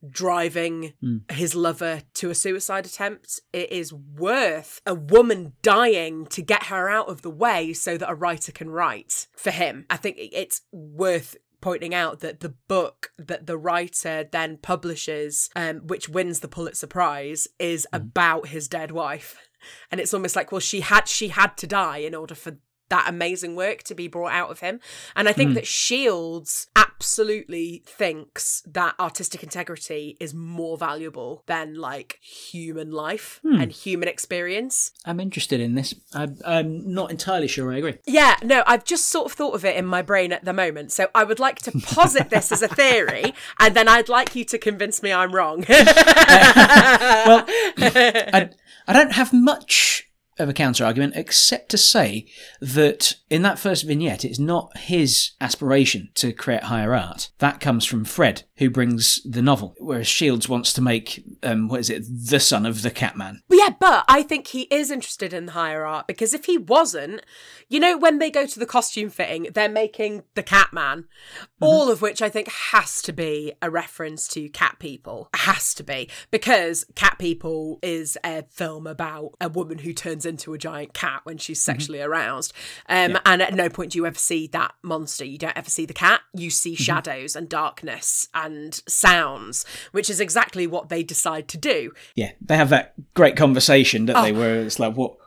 driving mm. his lover to a suicide attempt. It is worth a woman dying to get her out of the way so that a writer can write for him. I think it's worth pointing out that the book that the writer then publishes, um, which wins the Pulitzer Prize, is mm. about his dead wife. (laughs) And it's almost like, well, she had she had to die in order for that amazing work to be brought out of him. And I think mm. that Shields absolutely thinks that artistic integrity is more valuable than like human life mm. and human experience. I'm interested in this. I, I'm not entirely sure I agree. Yeah, no, I've just sort of thought of it in my brain at the moment. So I would like to posit this as a theory, (laughs) and then I'd like you to convince me I'm wrong. well, (laughs) I, I don't have much of a counter argument, except to say that in that first vignette, it's not his aspiration to create higher art. That comes from Fred, who brings the novel, whereas Shields wants to make, um, what is it, the son of the Catman. Yeah, but I think he is interested in the higher art because if he wasn't, you know, when they go to the costume fitting, they're making the Catman, mm-hmm. all of which I think has to be a reference to Cat People. Has to be because Cat People is a film about a woman who turns turns into a giant cat when she's mm-hmm. sexually mm-hmm. aroused. Um, yeah. And at no point do you ever see that monster. You don't ever see the cat. You see mm-hmm. shadows and darkness and sounds, which is exactly what they decide to do. Yeah, they have that great conversation, don't oh. they? Where it's like, what,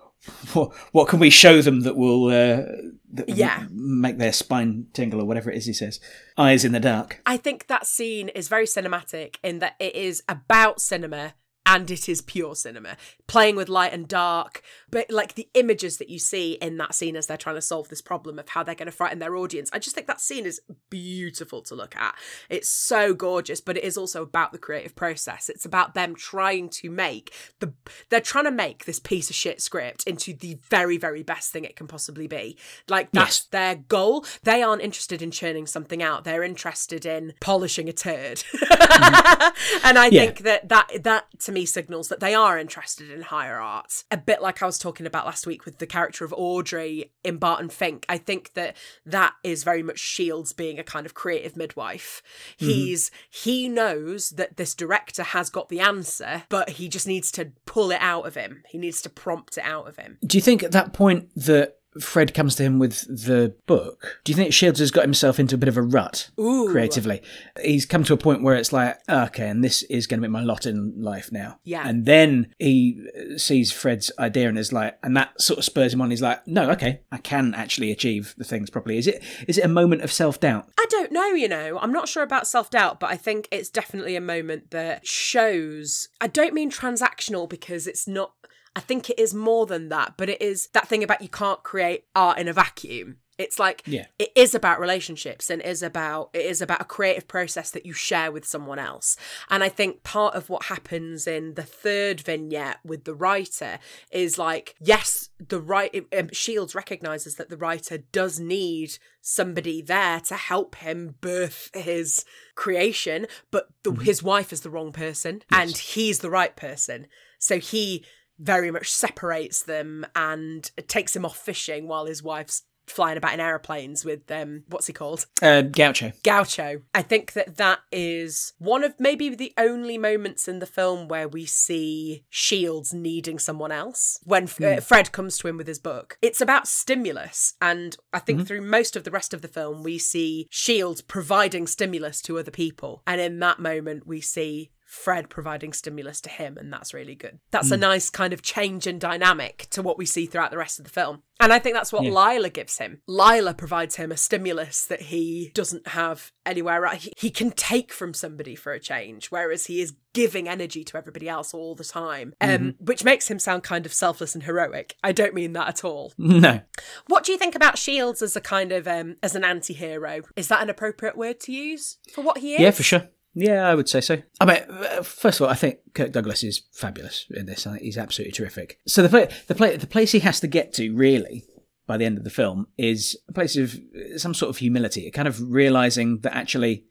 what, what can we show them that will, uh, that yeah. make their spine tingle or whatever it is he says? Eyes in the dark. I think that scene is very cinematic in that it is about cinema and it is pure cinema. Playing with light and dark but like the images that you see in that scene as they're trying to solve this problem of how they're going to frighten their audience i just think that scene is beautiful to look at. It's so gorgeous but it is also about the creative process. It's about them trying to make the they're trying to make this piece of shit script into the very very best thing it can possibly be. Like that's Yes. their goal. They aren't interested in churning something out. They're interested in polishing a turd. (laughs) Mm-hmm. And i Yeah. think that that that to me signals that they are interested in higher art a bit like i was talking about last week with the character of audrey in barton fink. I think that that is very much shields being a kind of creative midwife. Mhm. He's he knows that this director has got the answer but he just needs to pull it out of him. He needs to prompt it out of him. Do you think at that point that Fred comes to him with the book? Do you think Shields has got himself into a bit of a rut Ooh. creatively? He's come to a point where it's like, okay, and this is going to be my lot in life now. Yeah. And then he uh, sees Fred's idea and is like, and that sort of spurs him on. He's like, no, okay, I can actually achieve the things properly. Is it? Is it a moment of self doubt? I don't know, you know. I'm not sure about self doubt, but I think it's definitely a moment that shows. I don't mean transactional because it's not. I think it is more than that, but it is that thing about you can't create art in a vacuum. It's like Yeah. it is about relationships and is about it is about a creative process that you share with someone else. And I think part of what happens in the third vignette with the writer is like yes, the right um, Shields recognizes that the writer does need somebody there to help him birth his creation, but the, his wife is the wrong person and he's the right person. So he very much separates them and takes him off fishing while his wife's flying about in aeroplanes with um what's he called Uh, Gaucho. Gaucho. I think that that is one of maybe the only moments in the film where we see Shields needing someone else. When uh, Fred comes to him with his book, it's about stimulus, and I think through most of the rest of the film, we see Shields providing stimulus to other people, and in that moment, we see. Fred providing stimulus to him, and that's really good. That's a nice kind of change in dynamic to what we see throughout the rest of the film. And I think that's what Lila gives him. Lila provides him a stimulus that he doesn't have anywhere. He, he can take from somebody for a change, whereas he is giving energy to everybody else all the time, um, which makes him sound kind of selfless and heroic. I don't mean that at all. (laughs) No. What do you think about Shields as a kind of um, as an anti-hero? Is that an appropriate word to use for what he is? Yeah, for sure. Yeah, I would say so. I mean, uh, first of all, I think Kirk Douglas is fabulous in this. I think he's absolutely terrific. So the the the place he has to get to, really, by the end of the film, is a place of uh, some sort of humility, a kind of realizing that actually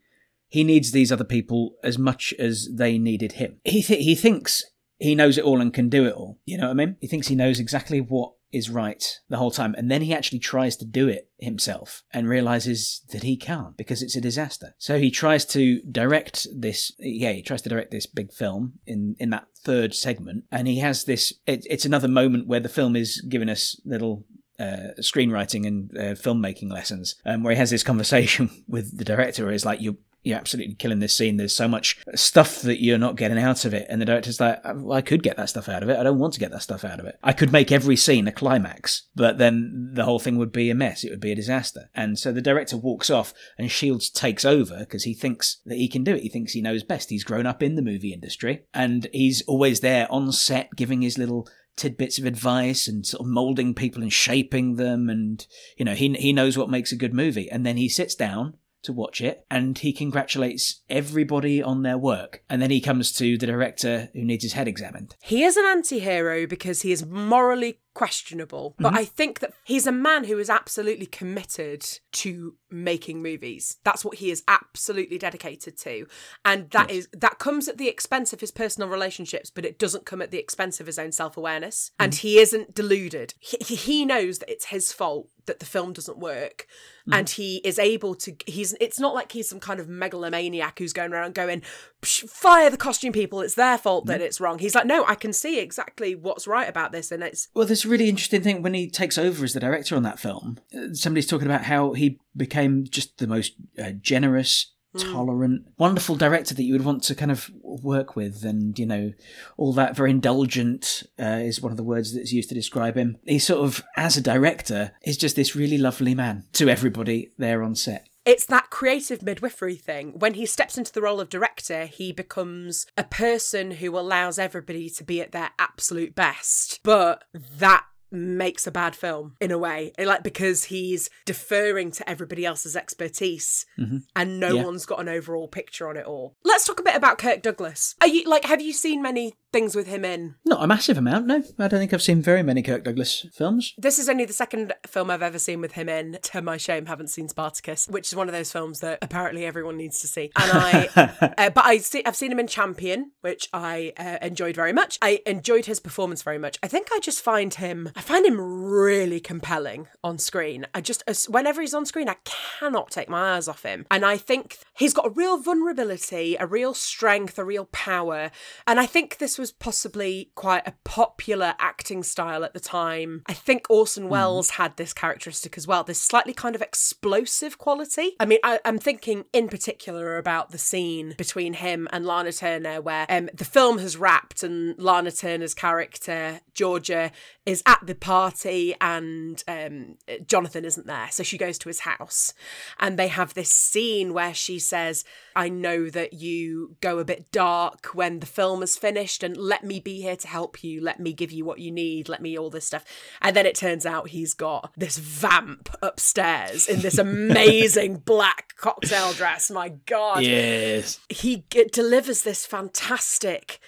he needs these other people as much as they needed him. He th- he thinks he knows it all and can do it all. You know what I mean? He thinks he knows exactly what is right the whole time, and then he actually tries to do it himself and realizes that he can't because it's a disaster. So he tries to direct this. Yeah, he tries to direct this big film in in that third segment, and he has this. It, it's another moment where the film is giving us little uh, screenwriting and uh, filmmaking lessons, um, where he has this conversation (laughs) with the director. He's like, "You, you're absolutely killing this scene. There's so much stuff that you're not getting out of it." And the director's like, uh, well, "I could get that stuff out of it. I don't want to get that stuff out of it. I could make every scene a climax, but then the whole thing would be a mess. It would be a disaster." And so the director walks off, and Shields takes over because he thinks that he can do it. He thinks he knows best. He's grown up in the movie industry, and he's always there on set, giving his little tidbits of advice and sort of molding people and shaping them and you know he he knows what makes a good movie and then he sits down to watch it and he congratulates everybody on their work. And then he comes to the director who needs his head examined. He is an anti hero because he is morally questionable. But mm-hmm. I think that he's a man who is absolutely committed to making movies. That's what he is absolutely dedicated to. And that is that comes at the expense of his personal relationships, but it doesn't come at the expense of his own self awareness. And mm-hmm. he isn't deluded. He, he- knows that it's his fault that the film doesn't work. Mm-hmm. And he is able to he's it's not like he's some kind of megalomaniac who's going around going, "Psh, fire the costume people, it's their fault that it's wrong. He's like, no, I can see exactly what's right about this, and it's well there's a really interesting thing when he takes over as the director on that film. Somebody's talking about how he became just the most uh, generous tolerant wonderful director that you would want to kind of work with. And you know all that very indulgent uh, is one of the words that's used to describe him. He sort of as a director is just this really lovely man to everybody there on set it's that creative midwifery thing. When he steps into the role of director, he becomes a person who allows everybody to be at their absolute best. But that makes a bad film in a way like because he's deferring to everybody else's expertise Mm-hmm. and no Yeah. one's got an overall picture on it all let's talk a bit about kirk douglas are you like have you seen many things with him in Not a massive amount, no. I don't think I've seen very many Kirk Douglas films. this is only the second film I've ever seen with him in. To my shame, haven't seen Spartacus, which is one of those films that apparently everyone needs to see. And I, (laughs) uh, but I see, I've seen him in Champion, which I uh, enjoyed very much. I enjoyed his performance very much. I think I just find him, I find him really compelling on screen. I just, as- whenever he's on screen, I cannot take my eyes off him. And I think he's got a real vulnerability, a real strength, a real power. And I think this was possibly quite a popular acting style at the time. I think Orson Welles had this characteristic as well, this slightly kind of explosive quality. I mean, I, I'm thinking in particular about the scene between him and Lana Turner, where um, the film has wrapped and Lana Turner's character, Georgia, is at the party and um, Jonathan isn't there. So she goes to his house and they have this scene where she says, I know that you go a bit dark when the film is finished and let me be here to help you. Let me give you what you need. Let me all this stuff. And then it turns out he's got this vamp upstairs in this amazing (laughs) black cocktail dress. My God Yes. he g- delivers this fantastic,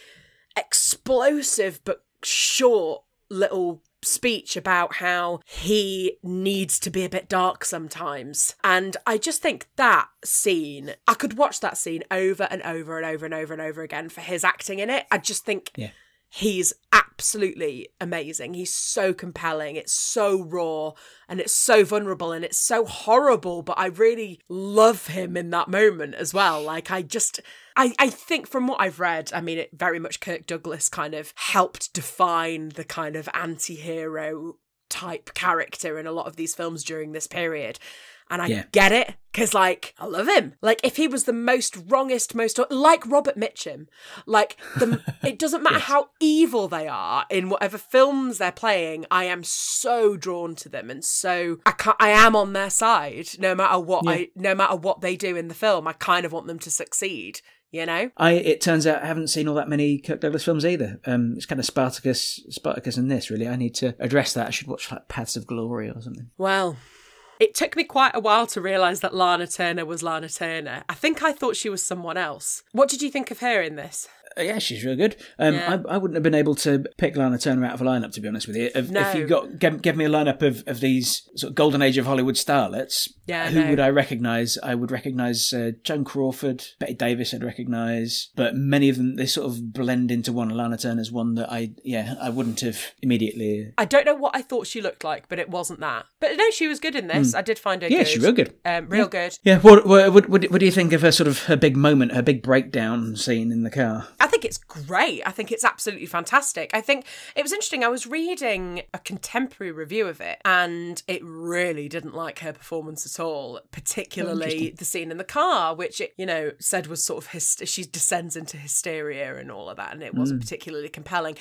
explosive but short little speech about how he needs to be a bit dark sometimes. And I just think that scene, I could watch that scene over and over and over and over and over again for his acting in it. I just think Yeah. He's absolutely amazing. He's so compelling. It's so raw and it's so vulnerable and it's so horrible, but I really love him in that moment as well. Like I just I, I think from what I've read, I mean it very much Kirk Douglas kind of helped define the kind of anti-hero type character in a lot of these films during this period. And I Yeah. get it because, like, I love him. Like, if he was the most wrongest, most like Robert Mitchum, like the, (laughs) it doesn't matter how evil they are in whatever films they're playing. I am so drawn to them, and so I can't. I am on their side, no matter what Yeah. I, no matter what they do in the film. I kind of want them to succeed. You know, I it turns out I haven't seen all that many Kirk Douglas films either. Um, it's kind of Spartacus, Spartacus, and this really. I need to address that. I should watch like Paths of Glory or something. Well, it took me quite a while to realise that Lana Turner was Lana Turner. I think I thought she was someone else. What did you think of her in this? Uh, yeah, she's really good. Um, Yeah. I, I wouldn't have been able to pick Lana Turner out of a lineup, to be honest with you. If, No. if you got give, give me a lineup of, of these sort of golden age of Hollywood starlets, Yeah, who no. would I recognise? I would recognise uh, Joan Crawford, Bette Davis. I'd recognise, but many of them they sort of blend into one. Lana Turner's one that I yeah I wouldn't have immediately. I don't know what I thought she looked like, but it wasn't that. But no, she was good in this. I did find her. Yeah, good. she's real good. Um, real good. Yeah, what, what what what what do you think of her sort of her big moment, her big breakdown scene in the car? I think it's great. I think it's absolutely fantastic. I think it was interesting. I was reading a contemporary review of it, and it really didn't like her performance at all, particularly the scene in the car, which it, you know, said was sort of hyst- she descends into hysteria and all of that, and it wasn't mm. particularly compelling.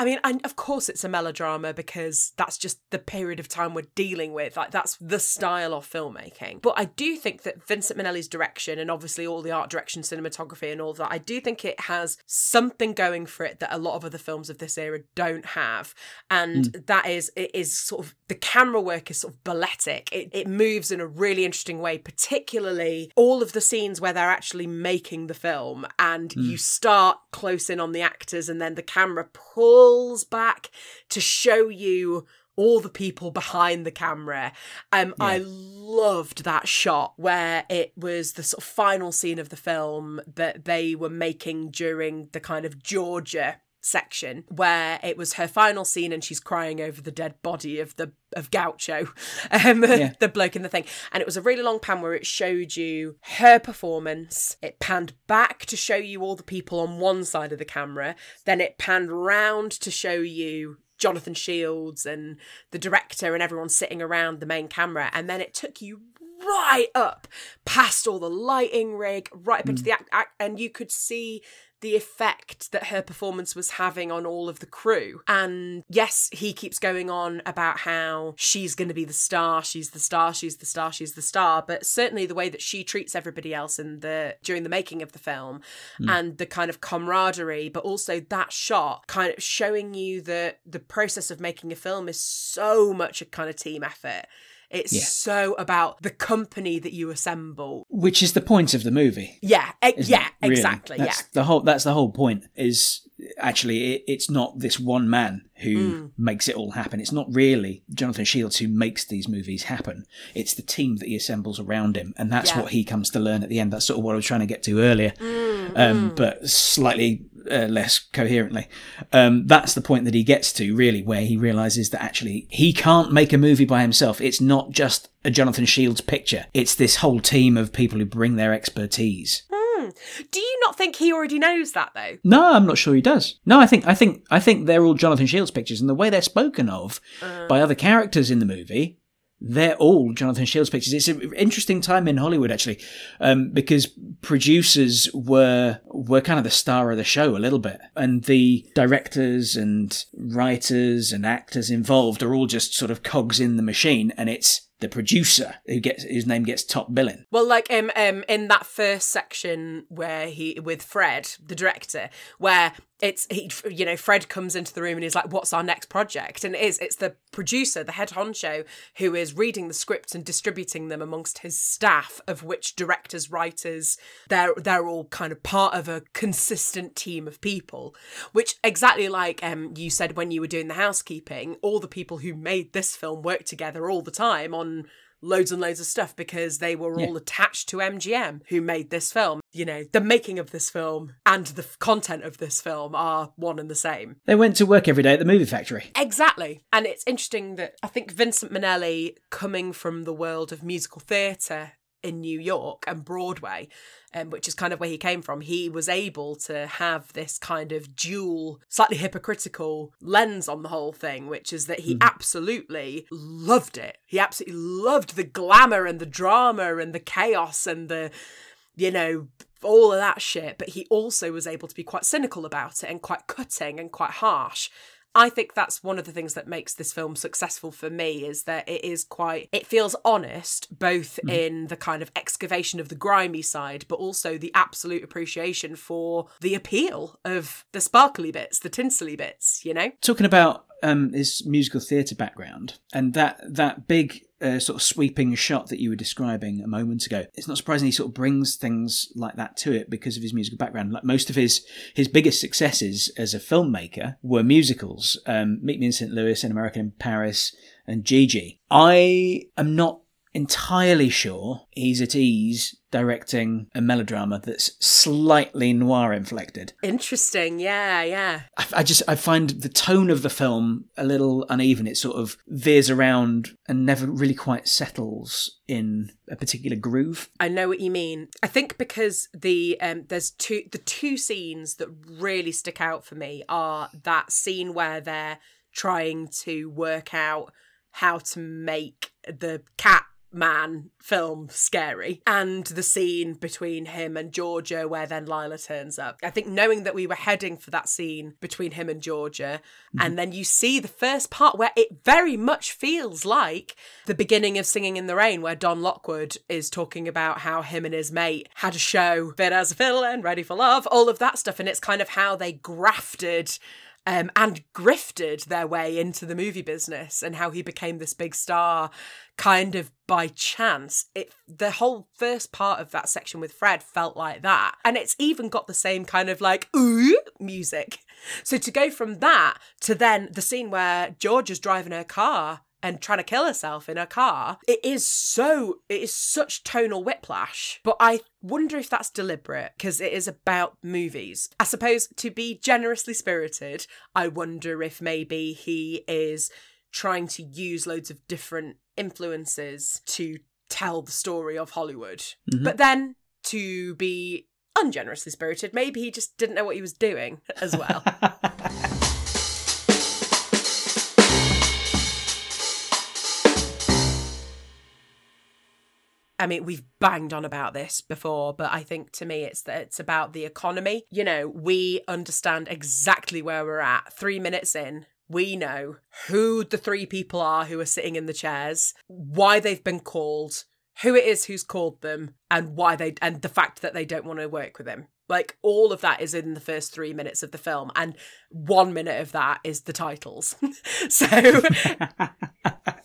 I mean, and of course it's a melodrama because that's just the period of time we're dealing with. Like that's the style of filmmaking. But I do think that Vincente Minnelli's direction and obviously all the art direction, cinematography and all that, I do think it has something going for it that a lot of other films of this era don't have. And hmm. that is it is sort of the camera work is sort of balletic. It it moves in a really interesting way, particularly all of the scenes where they're actually making the film and hmm. you start close in on the actors and then the camera pulls back to show you all the people behind the camera. Um, I loved that shot where it was the sort of final scene of the film that they were making during the kind of Georgia section where it was her final scene and she's crying over the dead body of the of Gaucho, (laughs) um, Yeah. the bloke in the thing. And it was a really long pan where it showed you her performance. It panned back to show you all the people on one side of the camera. Then it panned round to show you Jonathan Shields and the director and everyone sitting around the main camera. And then it took you right up past all the lighting rig, right up into mm. the act, act, and you could see the effect that her performance was having on all of the crew. And yes, he keeps going on about how she's going to be the star, she's the star, she's the star, she's the star, but certainly the way that she treats everybody else in the during the making of the film mm. and the kind of camaraderie, but also that shot kind of showing you that the process of making a film is so much a kind of team effort. It's Yeah. so about the company that you assemble. Which is the point of the movie. Yeah, e- yeah, it? Really. exactly. That's yeah. the whole. That's the whole point. Is actually it, it's not this one man who Hmm. makes it all happen. It's not really Jonathan Shields who makes these movies happen. It's the team that he assembles around him, and that's Yeah. what he comes to learn at the end. That's sort of what I was trying to get to earlier, Hmm, um, but slightly. Uh, less coherently. Um, that's the point that he gets to, really, where he realizes that actually he can't make a movie by himself. It's not just a Jonathan Shields picture. It's this whole team of people who bring their expertise. Do you not think he already knows that though? No, I'm not sure he does. No, I think I think I think they're all Jonathan Shields pictures, and the way they're spoken of by other characters in the movie, they're all Jonathan Shields pictures. It's an interesting time in Hollywood actually, um, because producers were were kind of the star of the show a little bit, and the directors and writers and actors involved are all just sort of cogs in the machine, and it's the producer who gets whose name gets top billing. Well, like um, um, in that first section where he with Fred, the director, where it's he, you know, Fred comes into the room and he's like, "What's our next project?" And it is it's the producer, the head honcho, who is reading the scripts and distributing them amongst his staff, of which directors, writers, they're they're all kind of part of a consistent team of people. Which exactly like um you said when you were doing the housekeeping, all the people who made this film work together all the time on loads and loads of stuff because they were all attached to MGM who made this film. You know, the making of this film and the f- content of this film are one and the same. They went to work every day at the movie factory. Exactly. And it's interesting that I think Vincente Minnelli, coming from the world of musical theatre in New York and Broadway, um, which is kind of where he came from, he was able to have this kind of dual, slightly hypocritical lens on the whole thing, which is that he absolutely loved it. He absolutely loved the glamour and the drama and the chaos and the, you know, all of that shit, but he also was able to be quite cynical about it and quite cutting and quite harsh. I think that's one of the things that makes this film successful for me is that it is quite it feels honest both in the kind of excavation of the grimy side but also the absolute appreciation for the appeal of the sparkly bits, the tinselly bits, you know? talking about um, his musical theatre background and that that big uh, sort of sweeping shot that you were describing a moment ago, it's not surprising he sort of brings things like that to it because of his musical background. Like most of his his biggest successes as a filmmaker were musicals. Um, Meet Me in St. Louis, An American in Paris, and Gigi. I am not entirely sure he's at ease directing a melodrama that's slightly noir inflected. Interesting. Yeah, yeah. I, I just I find the tone of the film a little uneven. It sort of veers around and never really quite settles in a particular groove. I know what you mean. I think because the um there's two the two scenes that really stick out for me are that scene where they're trying to work out how to make the cat man film scary. And the scene between him and Georgia where then Lila turns up. I think knowing that we were heading for that scene between him and Georgia mm-hmm. and then you see the first part where it very much feels like the beginning of Singing in the Rain where Don Lockwood is talking about how him and his mate had a show fit as a fiddle and ready for love, all of that stuff. And it's kind of how they grafted um, and grifted their way into the movie business and how he became this big star kind of by chance. It the whole first part of that section with Fred felt like that. And it's even got the same kind of like ooh music. So to go from that to then the scene where George is driving her car and trying to kill herself in her car. It is so, it is such tonal whiplash. But I wonder if that's deliberate because it is about movies. I suppose to be generously spirited, I wonder if maybe he is trying to use loads of different influences to tell the story of Hollywood. Mm-hmm. But then to be ungenerously spirited, maybe he just didn't know what he was doing as well. (laughs) I mean, we've banged on about this before, but I think to me it's that it's about the economy. You know, we understand exactly where we're at. Three minutes in, we know who the three people are who are sitting in the chairs, why they've been called, who it is who's called them, and why they and the fact that they don't want to work with him. Like all of that is in the first three minutes of the film, and one minute of that is the titles. (laughs) so, (laughs)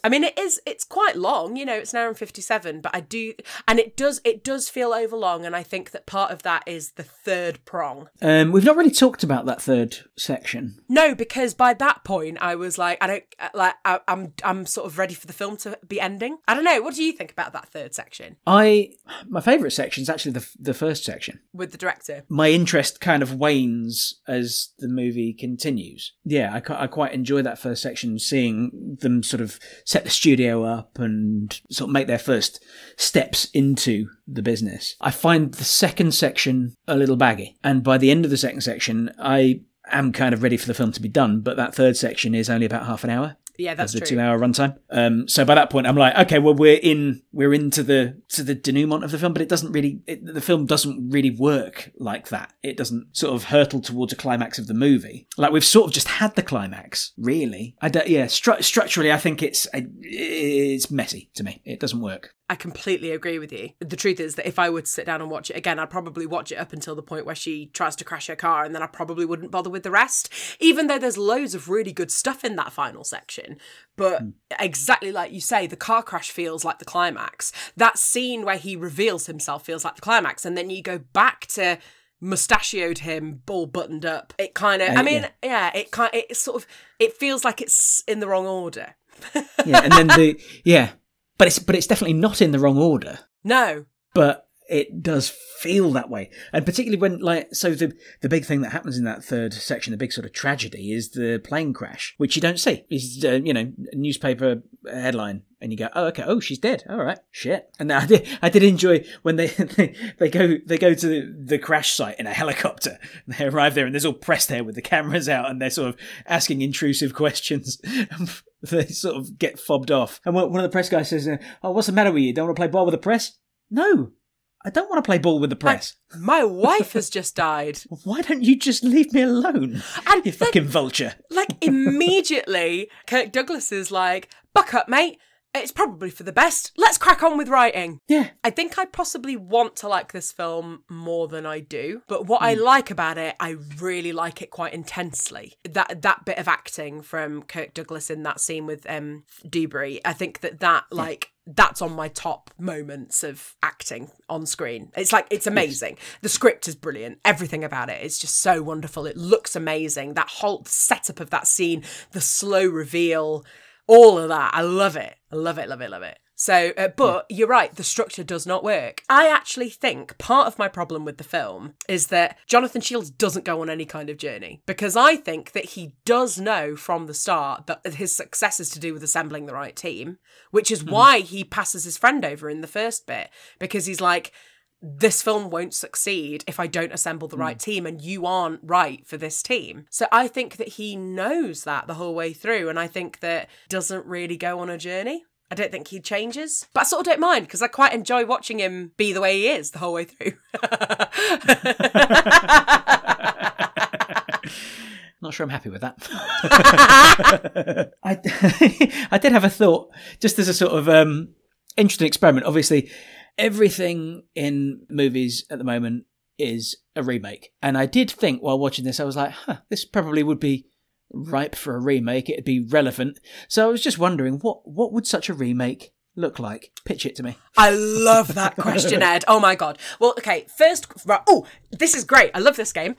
I mean, it is it's quite long. You know, it's an hour and fifty seven, but I do, and it does it does feel overlong, and I think that part of that is the third prong. Um, we've not really talked about that third section. No, because by that point I was like, I don't like I, I'm I'm sort of ready for the film to be ending. I don't know. What do you think about that third section I my favourite section is actually the the first section. with the director? My interest kind of wanes as the movie continues. Yeah, I, I quite enjoy that first section, seeing them sort of set the studio up and sort of make their first steps into the business. I find the second section a little baggy, and by the end of the second section, I am kind of ready for the film to be done. But that third section is only about half an hour. Yeah, that's the true. two hour runtime. Um, so by that point, I'm like, okay, well, we're in, we're into the to the denouement of the film, but it doesn't really, it, the film doesn't really work like that. It doesn't sort of hurtle towards a climax of the movie. Like we've sort of just had the climax, really. I don't, yeah, stru- structurally, I think it's it's messy to me. It doesn't work. I completely agree with you. The truth is that if I were to sit down and watch it again, I'd probably watch it up until the point where she tries to crash her car, and then I probably wouldn't bother with the rest. Even though there's loads of really good stuff in that final section. But exactly like you say, the car crash feels like the climax. That scene where he reveals himself feels like the climax. And then you go back to mustachioed him, all buttoned up. It kind of, Uh, I mean, yeah. yeah, it kind it sort of, it feels like it's in the wrong order. Yeah, and then the (laughs) yeah, but it's but it's definitely not in the wrong order. No, but it does feel that way. And particularly when like so the the big thing that happens in that third section the big sort of tragedy is the plane crash which you don't see. Is uh, you know newspaper headline and you go oh okay. Oh she's dead. All right. Shit. And I did I did enjoy when they (laughs) they, they go they go to the, the crash site in a helicopter. And (laughs) they arrive there and there's all press there with the cameras out and they're sort of asking intrusive (laughs) questions (laughs) they sort of get fobbed off and one of the press guys says oh what's the matter with you don't want to play ball with the press no I don't want to play ball with the press. my (laughs) wife has just died. Why don't you just leave me alone? And you then- fucking vulture. Like (laughs) immediately, Kirk Douglas is like, "Buck up, mate. It's probably for the best. Let's crack on with writing." Yeah. I think I possibly want to like this film more than I do, but what I like about it, I really like it quite intensely. That that bit of acting from Kirk Douglas in that scene with um Dewberry, I think that that like that's on my top moments of acting on screen. It's like it's amazing. The script is brilliant. Everything about it is just so wonderful. It looks amazing. That whole setup of that scene, the slow reveal, all of that. I love it. I love it, love it, love it. So, uh, but you're right, the structure does not work. I actually think part of my problem with the film is that Jonathan Shields doesn't go on any kind of journey because I think that he does know from the start that his success is to do with assembling the right team, which is why he passes his friend over in the first bit because he's like, this film won't succeed if I don't assemble the right team and you aren't right for this team. So I think that he knows that the whole way through and I think that doesn't really go on a journey. I don't think he changes, but I sort of don't mind because I quite enjoy watching him be the way he is the whole way through. (laughs) Not sure I'm happy with that. (laughs) (laughs) I, I did have a thought, just as a sort of um, interesting experiment. Obviously, everything in movies at the moment is a remake. And I did think while watching this, I was like, huh, this probably would be ripe for a remake. It'd be relevant. So I was just wondering, what, what would such a remake look like? Pitch it to me. I love that question, (laughs) Ed. Oh my god. Well, okay. First, right, oh, this is great. I love this game.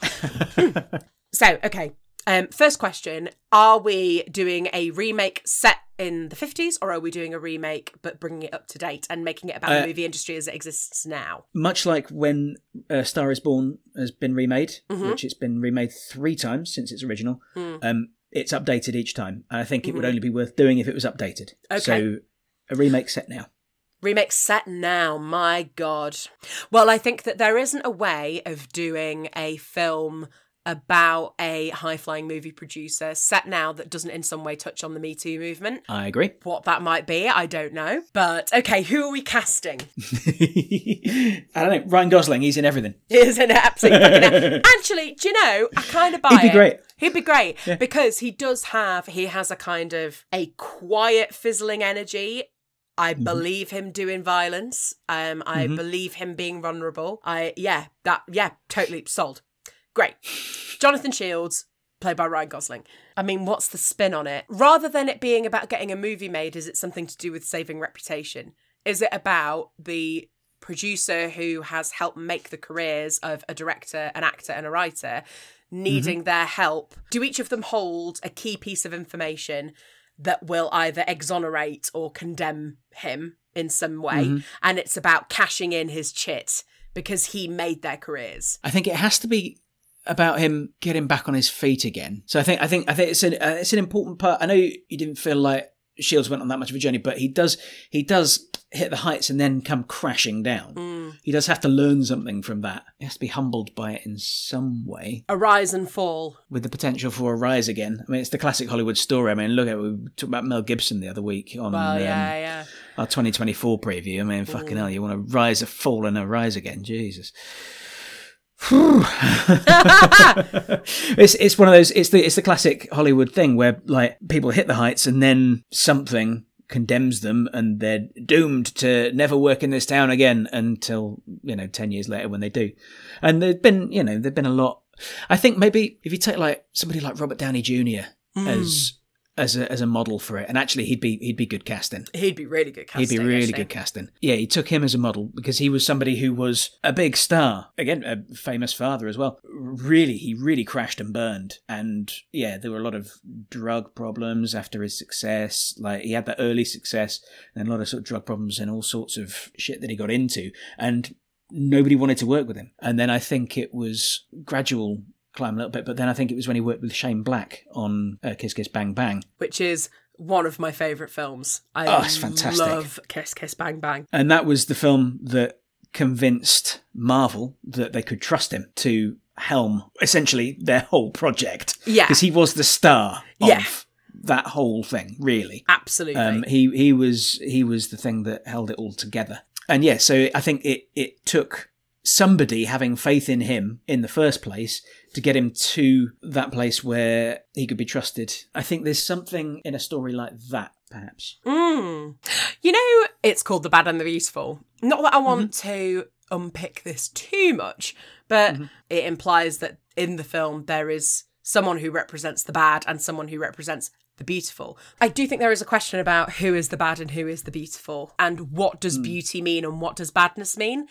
(laughs) so, okay. Um, first question: Are we doing a remake set in the fifties, or are we doing a remake but bringing it up to date and making it about Uh, the movie industry as it exists now? Much like when uh, Star is Born has been remade, Mhm. which it's been remade three times since its original, Hmm. um, it's updated each time. And I think it would only be worth doing if it was updated. Okay. So a remake set now. Remake set now. My god. Well, I think that there isn't a way of doing a film about a high flying movie producer set now that doesn't in some way touch on the Me Too movement. I agree. What that might be, I don't know. But okay, who are we casting? (laughs) I don't know. Ryan Gosling, he's in everything. Isn't it absolutely? (laughs) Actually, do you know? I kind of buy He'd be it. great. He'd be great because he does have. He has a kind of a quiet, fizzling energy. I Mm-hmm. believe him doing violence. Um, I believe him being vulnerable. I yeah, that yeah, totally sold. Great. Jonathan Shields, played by Ryan Gosling. I mean, what's the spin on it? Rather than it being about getting a movie made, is it something to do with saving reputation? Is it about the producer who has helped make the careers of a director, an actor, and a writer needing mm-hmm. their help? Do each of them hold a key piece of information that will either exonerate or condemn him in some way? Mm-hmm. And it's about cashing in his chit because he made their careers. I think it has to be about him getting back on his feet again. So I think I think I think it's an uh, it's an important part. I know you didn't feel like Shields went on that much of a journey, but he does he does hit the heights and then come crashing down. He does have to learn something from that. He has to be humbled by it in some way, A rise and fall. with the potential for a rise again. I mean, it's the classic Hollywood story. I mean, look at we talked about Mel Gibson the other week on Well, um, yeah, yeah. our 2024 preview. I mean, fucking hell, you want to rise, a fall, and a rise again? Jesus. (laughs) it's it's one of those. It's the it's the classic Hollywood thing where like people hit the heights and then something condemns them and they're doomed to never work in this town again until you know ten years later when they do. And there's been you know there've been a lot. I think maybe if you take like somebody like Robert Downey Jr. Hmm. as as a as a model for it, and actually he'd be he'd be good casting. He'd be really good casting. He'd be really actually. good casting. Yeah, he took him as a model because he was somebody who was a big star. Again, a famous father as well. Really, he really crashed and burned. And yeah, there were a lot of drug problems after his success. Like he had that early success and a lot of sort of drug problems and all sorts of shit that he got into. And nobody wanted to work with him. And then I think it was gradual climb a little bit, but then I think it was when he worked with Shane Black on uh, Kiss Kiss Bang Bang. which is one of my favourite films. I Oh, it's fantastic. love Kiss Kiss Bang Bang. And that was the film that convinced Marvel that they could trust him to helm essentially their whole project. Yeah. Because he was the star of Yeah. that whole thing, really. Absolutely. Um, he he was he was the thing that held it all together. And yeah, so I think it it took somebody having faith in him in the first place to get him to that place where he could be trusted. I think there's something in a story like that, perhaps. Mm. You know, it's called The Bad and the Beautiful. Not that I want Mm-hmm. to unpick this too much, but Mm-hmm. it implies that in the film there is someone who represents the bad and someone who represents the beautiful. I do think there is a question about who is the bad and who is the beautiful, and what Mm. does beauty mean and what does badness mean.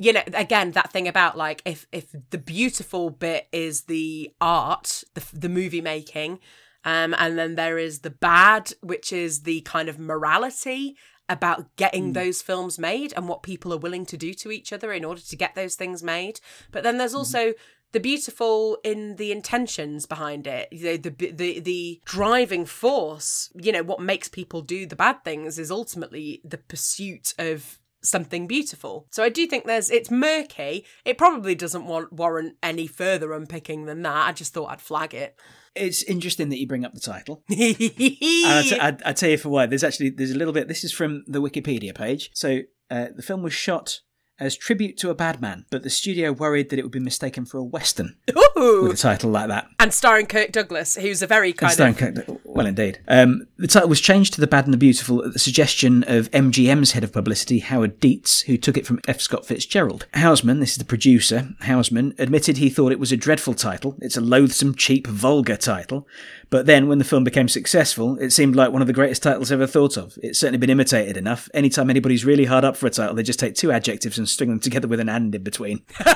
You know, again, that thing about like if if the beautiful bit is the art, the the movie making, um, and then there is the bad, which is the kind of morality about getting those films made and what people are willing to do to each other in order to get those things made. But then there's also the beautiful in the intentions behind it. You know, the the the driving force. You know, what makes people do the bad things is ultimately the pursuit of something beautiful. So I do think there's it's murky. It probably doesn't want warrant any further unpicking than that. I just thought I'd flag it. It's interesting that you bring up the title. (laughs) I t- I'd, I'd tell you for why. There's actually there's a little bit. This is from the Wikipedia page. So uh, the film was shot as tribute to a bad man, but the studio worried that it would be mistaken for a western Ooh. with a title like that. and starring Kirk Douglas, who's a very kind Starring of Kirk- well, indeed. Um, the title was changed to The Bad and the Beautiful at the suggestion of MGM's head of publicity, Howard Dietz, who took it from F. Scott Fitzgerald. Houseman, this is the producer, Houseman, admitted he thought it was a dreadful title. It's a loathsome, cheap, vulgar title. But then, when the film became successful, it seemed like one of the greatest titles ever thought of. It's certainly been imitated enough. Anytime anybody's really hard up for a title, they just take two adjectives and string them together with an and in between. (laughs)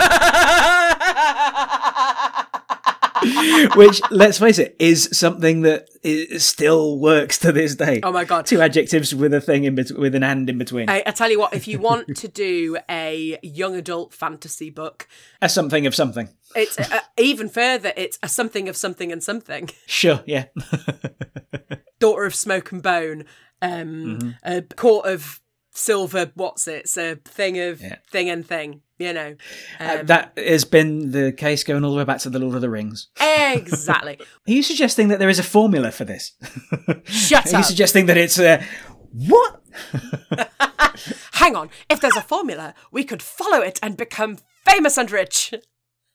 Which, let's face it, is something that still works to this day. Oh my God. Two adjectives with a thing in bet- with an and in between. I, I tell you what, if you want to do a young adult fantasy book, A something of something. It's uh, even further. It's a something of something and something. (laughs) Sure, yeah. (laughs) Daughter of Smoke and Bone, um, Mm-hmm. a court of silver what's it? It's a thing of Yeah. thing and thing. You know. Uh, Um, that has been the case going all the way back to the Lord of the Rings. exactly. (laughs) Are you suggesting that there is a formula for this? Shut up. Are you suggesting that it's uh, what? Hang on. If there's a formula, we could follow it and become famous and rich.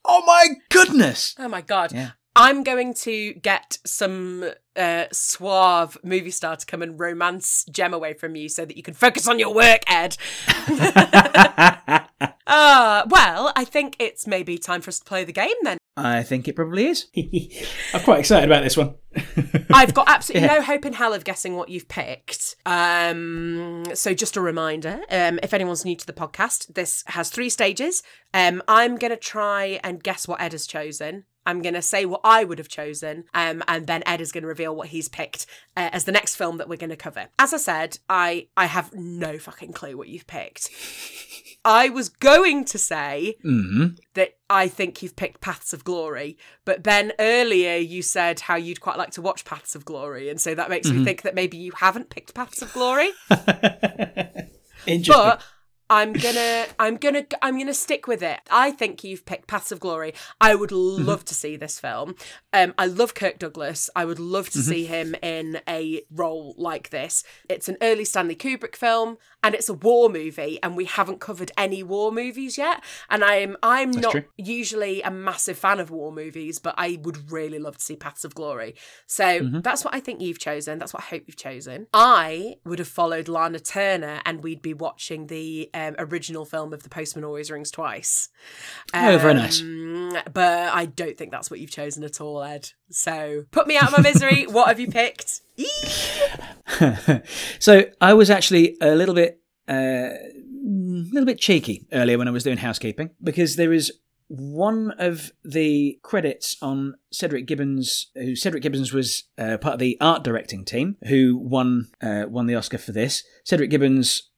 Oh my goodness! Oh my god. Yeah. I'm going to get some uh, suave movie star to come and romance Gem away from you so that you can focus on your work, Ed. (laughs) (laughs) Uh, well, I think it's maybe time for us to play the game then. I think it probably is. (laughs) I'm quite excited about this one. (laughs) I've got absolutely no hope in hell of guessing what you've picked. Um, so just a reminder, um, if anyone's new to the podcast, this has three stages. Um, I'm going to try and guess what Ed has chosen. I'm going to say what I would have chosen, um, and then Ed is going to reveal what he's picked uh, as the next film that we're going to cover. As I said, I I have no fucking clue what you've picked. (laughs) I was going to say hmm that I think you've picked Paths of Glory, but then earlier you said how you'd quite like to watch Paths of Glory, and so that makes me think that maybe you haven't picked Paths of Glory. (laughs) Interesting. but I'm gonna, I'm gonna, I'm gonna stick with it. I think you've picked Paths of Glory. I would mm-hmm. love to see this film. Um, I love Kirk Douglas. I would love to mm-hmm. see him in a role like this. It's an early Stanley Kubrick film, and it's a war movie, and we haven't covered any war movies yet. And I'm, I'm not true. usually a massive fan of war movies, but I would really love to see Paths of Glory. So mm-hmm. that's what I think you've chosen. That's what I hope you've chosen. I would have followed Lana Turner and we'd be watching the um, original film of The Postman Always Rings Twice. Oh, very nice. Um, But I don't think that's what you've chosen at all, Ed. So put me out of my misery. (laughs) what have you picked? (laughs) so I was actually a little bit, uh, a little bit cheeky earlier when I was doing housekeeping because there is one of the credits on Cedric Gibbons, who Cedric Gibbons was uh, part of the art directing team, who won uh, won the Oscar for this. Cedric Gibbons.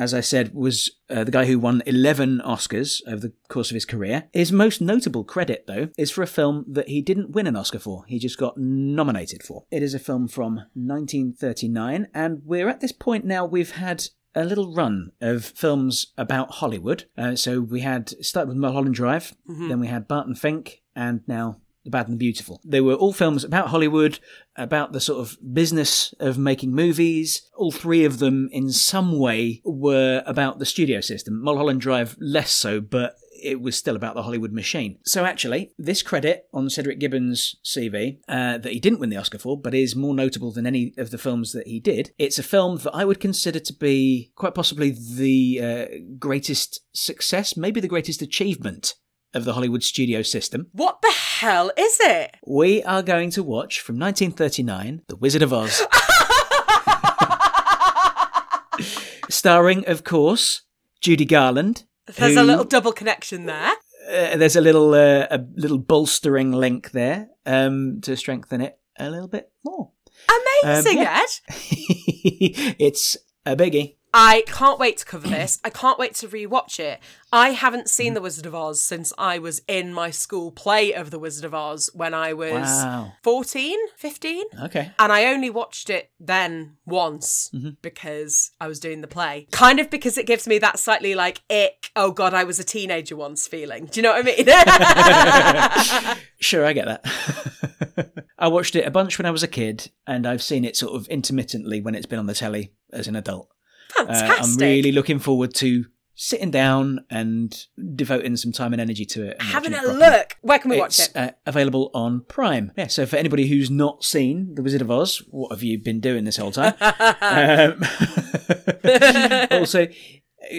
As I said, was uh, the guy who won 11 Oscars over the course of his career. His most notable credit, though, is for a film that he didn't win an Oscar for. He just got nominated for. It is a film from 1939, and we're at this point now, we've had a little run of films about Hollywood. Uh, so we had started with Mulholland Drive, then we had Barton Fink, and now The Bad and the Beautiful. They were all films about Hollywood, about the sort of business of making movies. All three of them, in some way, were about the studio system. Mulholland Drive less so, but it was still about the Hollywood machine. So actually, this credit on Cedric Gibbons' CV uh, that he didn't win the Oscar for, but is more notable than any of the films that he did. It's a film that I would consider to be quite possibly the uh, greatest success, maybe the greatest achievement of the Hollywood studio system. What the hell is it? We are going to watch from 1939, The Wizard of Oz, (laughs) starring, of course, Judy Garland. There's a little double connection there. uh, there's a little uh, a little bolstering link there um, to strengthen it a little bit more. Amazing, Um, yeah. Ed. (laughs) it's a biggie. I can't wait to cover this. I can't wait to rewatch it. I haven't seen The Wizard of Oz since I was in my school play of The Wizard of Oz when I was Wow. 14, 15. Okay. And I only watched it then once Mm-hmm. because I was doing the play. Kind of because it gives me that slightly like ick, oh god, I was a teenager once feeling. Do you know what I mean? (laughs) Sure, I get that. (laughs) I watched it a bunch when I was a kid, and I've seen it sort of intermittently when it's been on the telly as an adult. Uh, I'm really looking forward to sitting down and devoting some time and energy to it. Having a look. Where can we watch it? uh, available on Prime. Yeah, so for anybody who's not seen The Wizard of Oz, what have you been doing this whole time? (laughs) um, (laughs) also,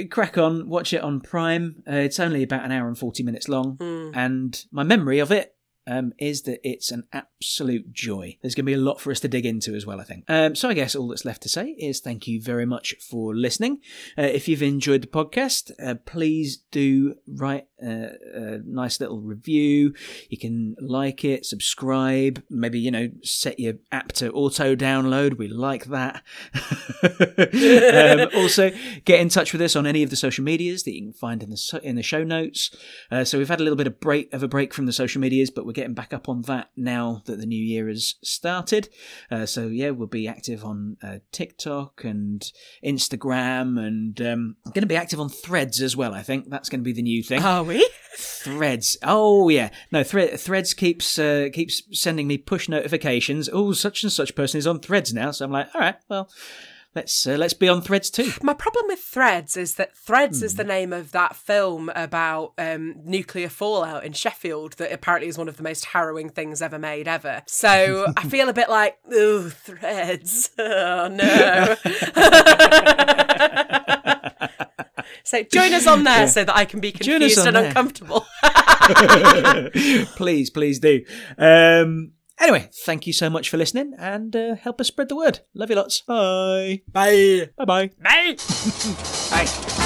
crack on, watch it on Prime. Uh, it's only about an hour and 40 minutes long, Hmm. and my memory of it um, is that it's an absolute joy. There's going to be a lot for us to dig into as well, I think. Um, so I guess all that's left to say is thank you very much for listening. Uh, if you've enjoyed the podcast, uh, please do write a, nice little review. You can like it, subscribe, maybe you know set your app to auto download. We like that. (laughs) um, also, get in touch with us on any of the social medias that you can find in the in the show notes. Uh, so we've had a little bit of break of a break from the social medias, but we're getting back up on that now that the new year has started. Uh, so yeah, we'll be active on uh, TikTok and Instagram, and um, going to be active on Threads as well. I think that's going to be the new thing. Are we? Threads. Oh yeah, no. Thre- Threads keeps uh, keeps sending me push notifications. Oh, such and such person is on Threads now. So I'm like, all right, well, let's uh, let's be on Threads too. My problem with Threads is that Threads is the name of that film about um, nuclear fallout in Sheffield that apparently is one of the most harrowing things ever made ever. So I feel a bit like, ooh, Threads. (laughs) Oh no. (laughs) so join us on (laughs) there so that I can be confused and there. uncomfortable. (laughs) (laughs) please, please do. Um, anyway, thank you so much for listening, and uh, help us spread the word. Love you lots. Bye. Bye. Bye. Bye. Bye. Bye.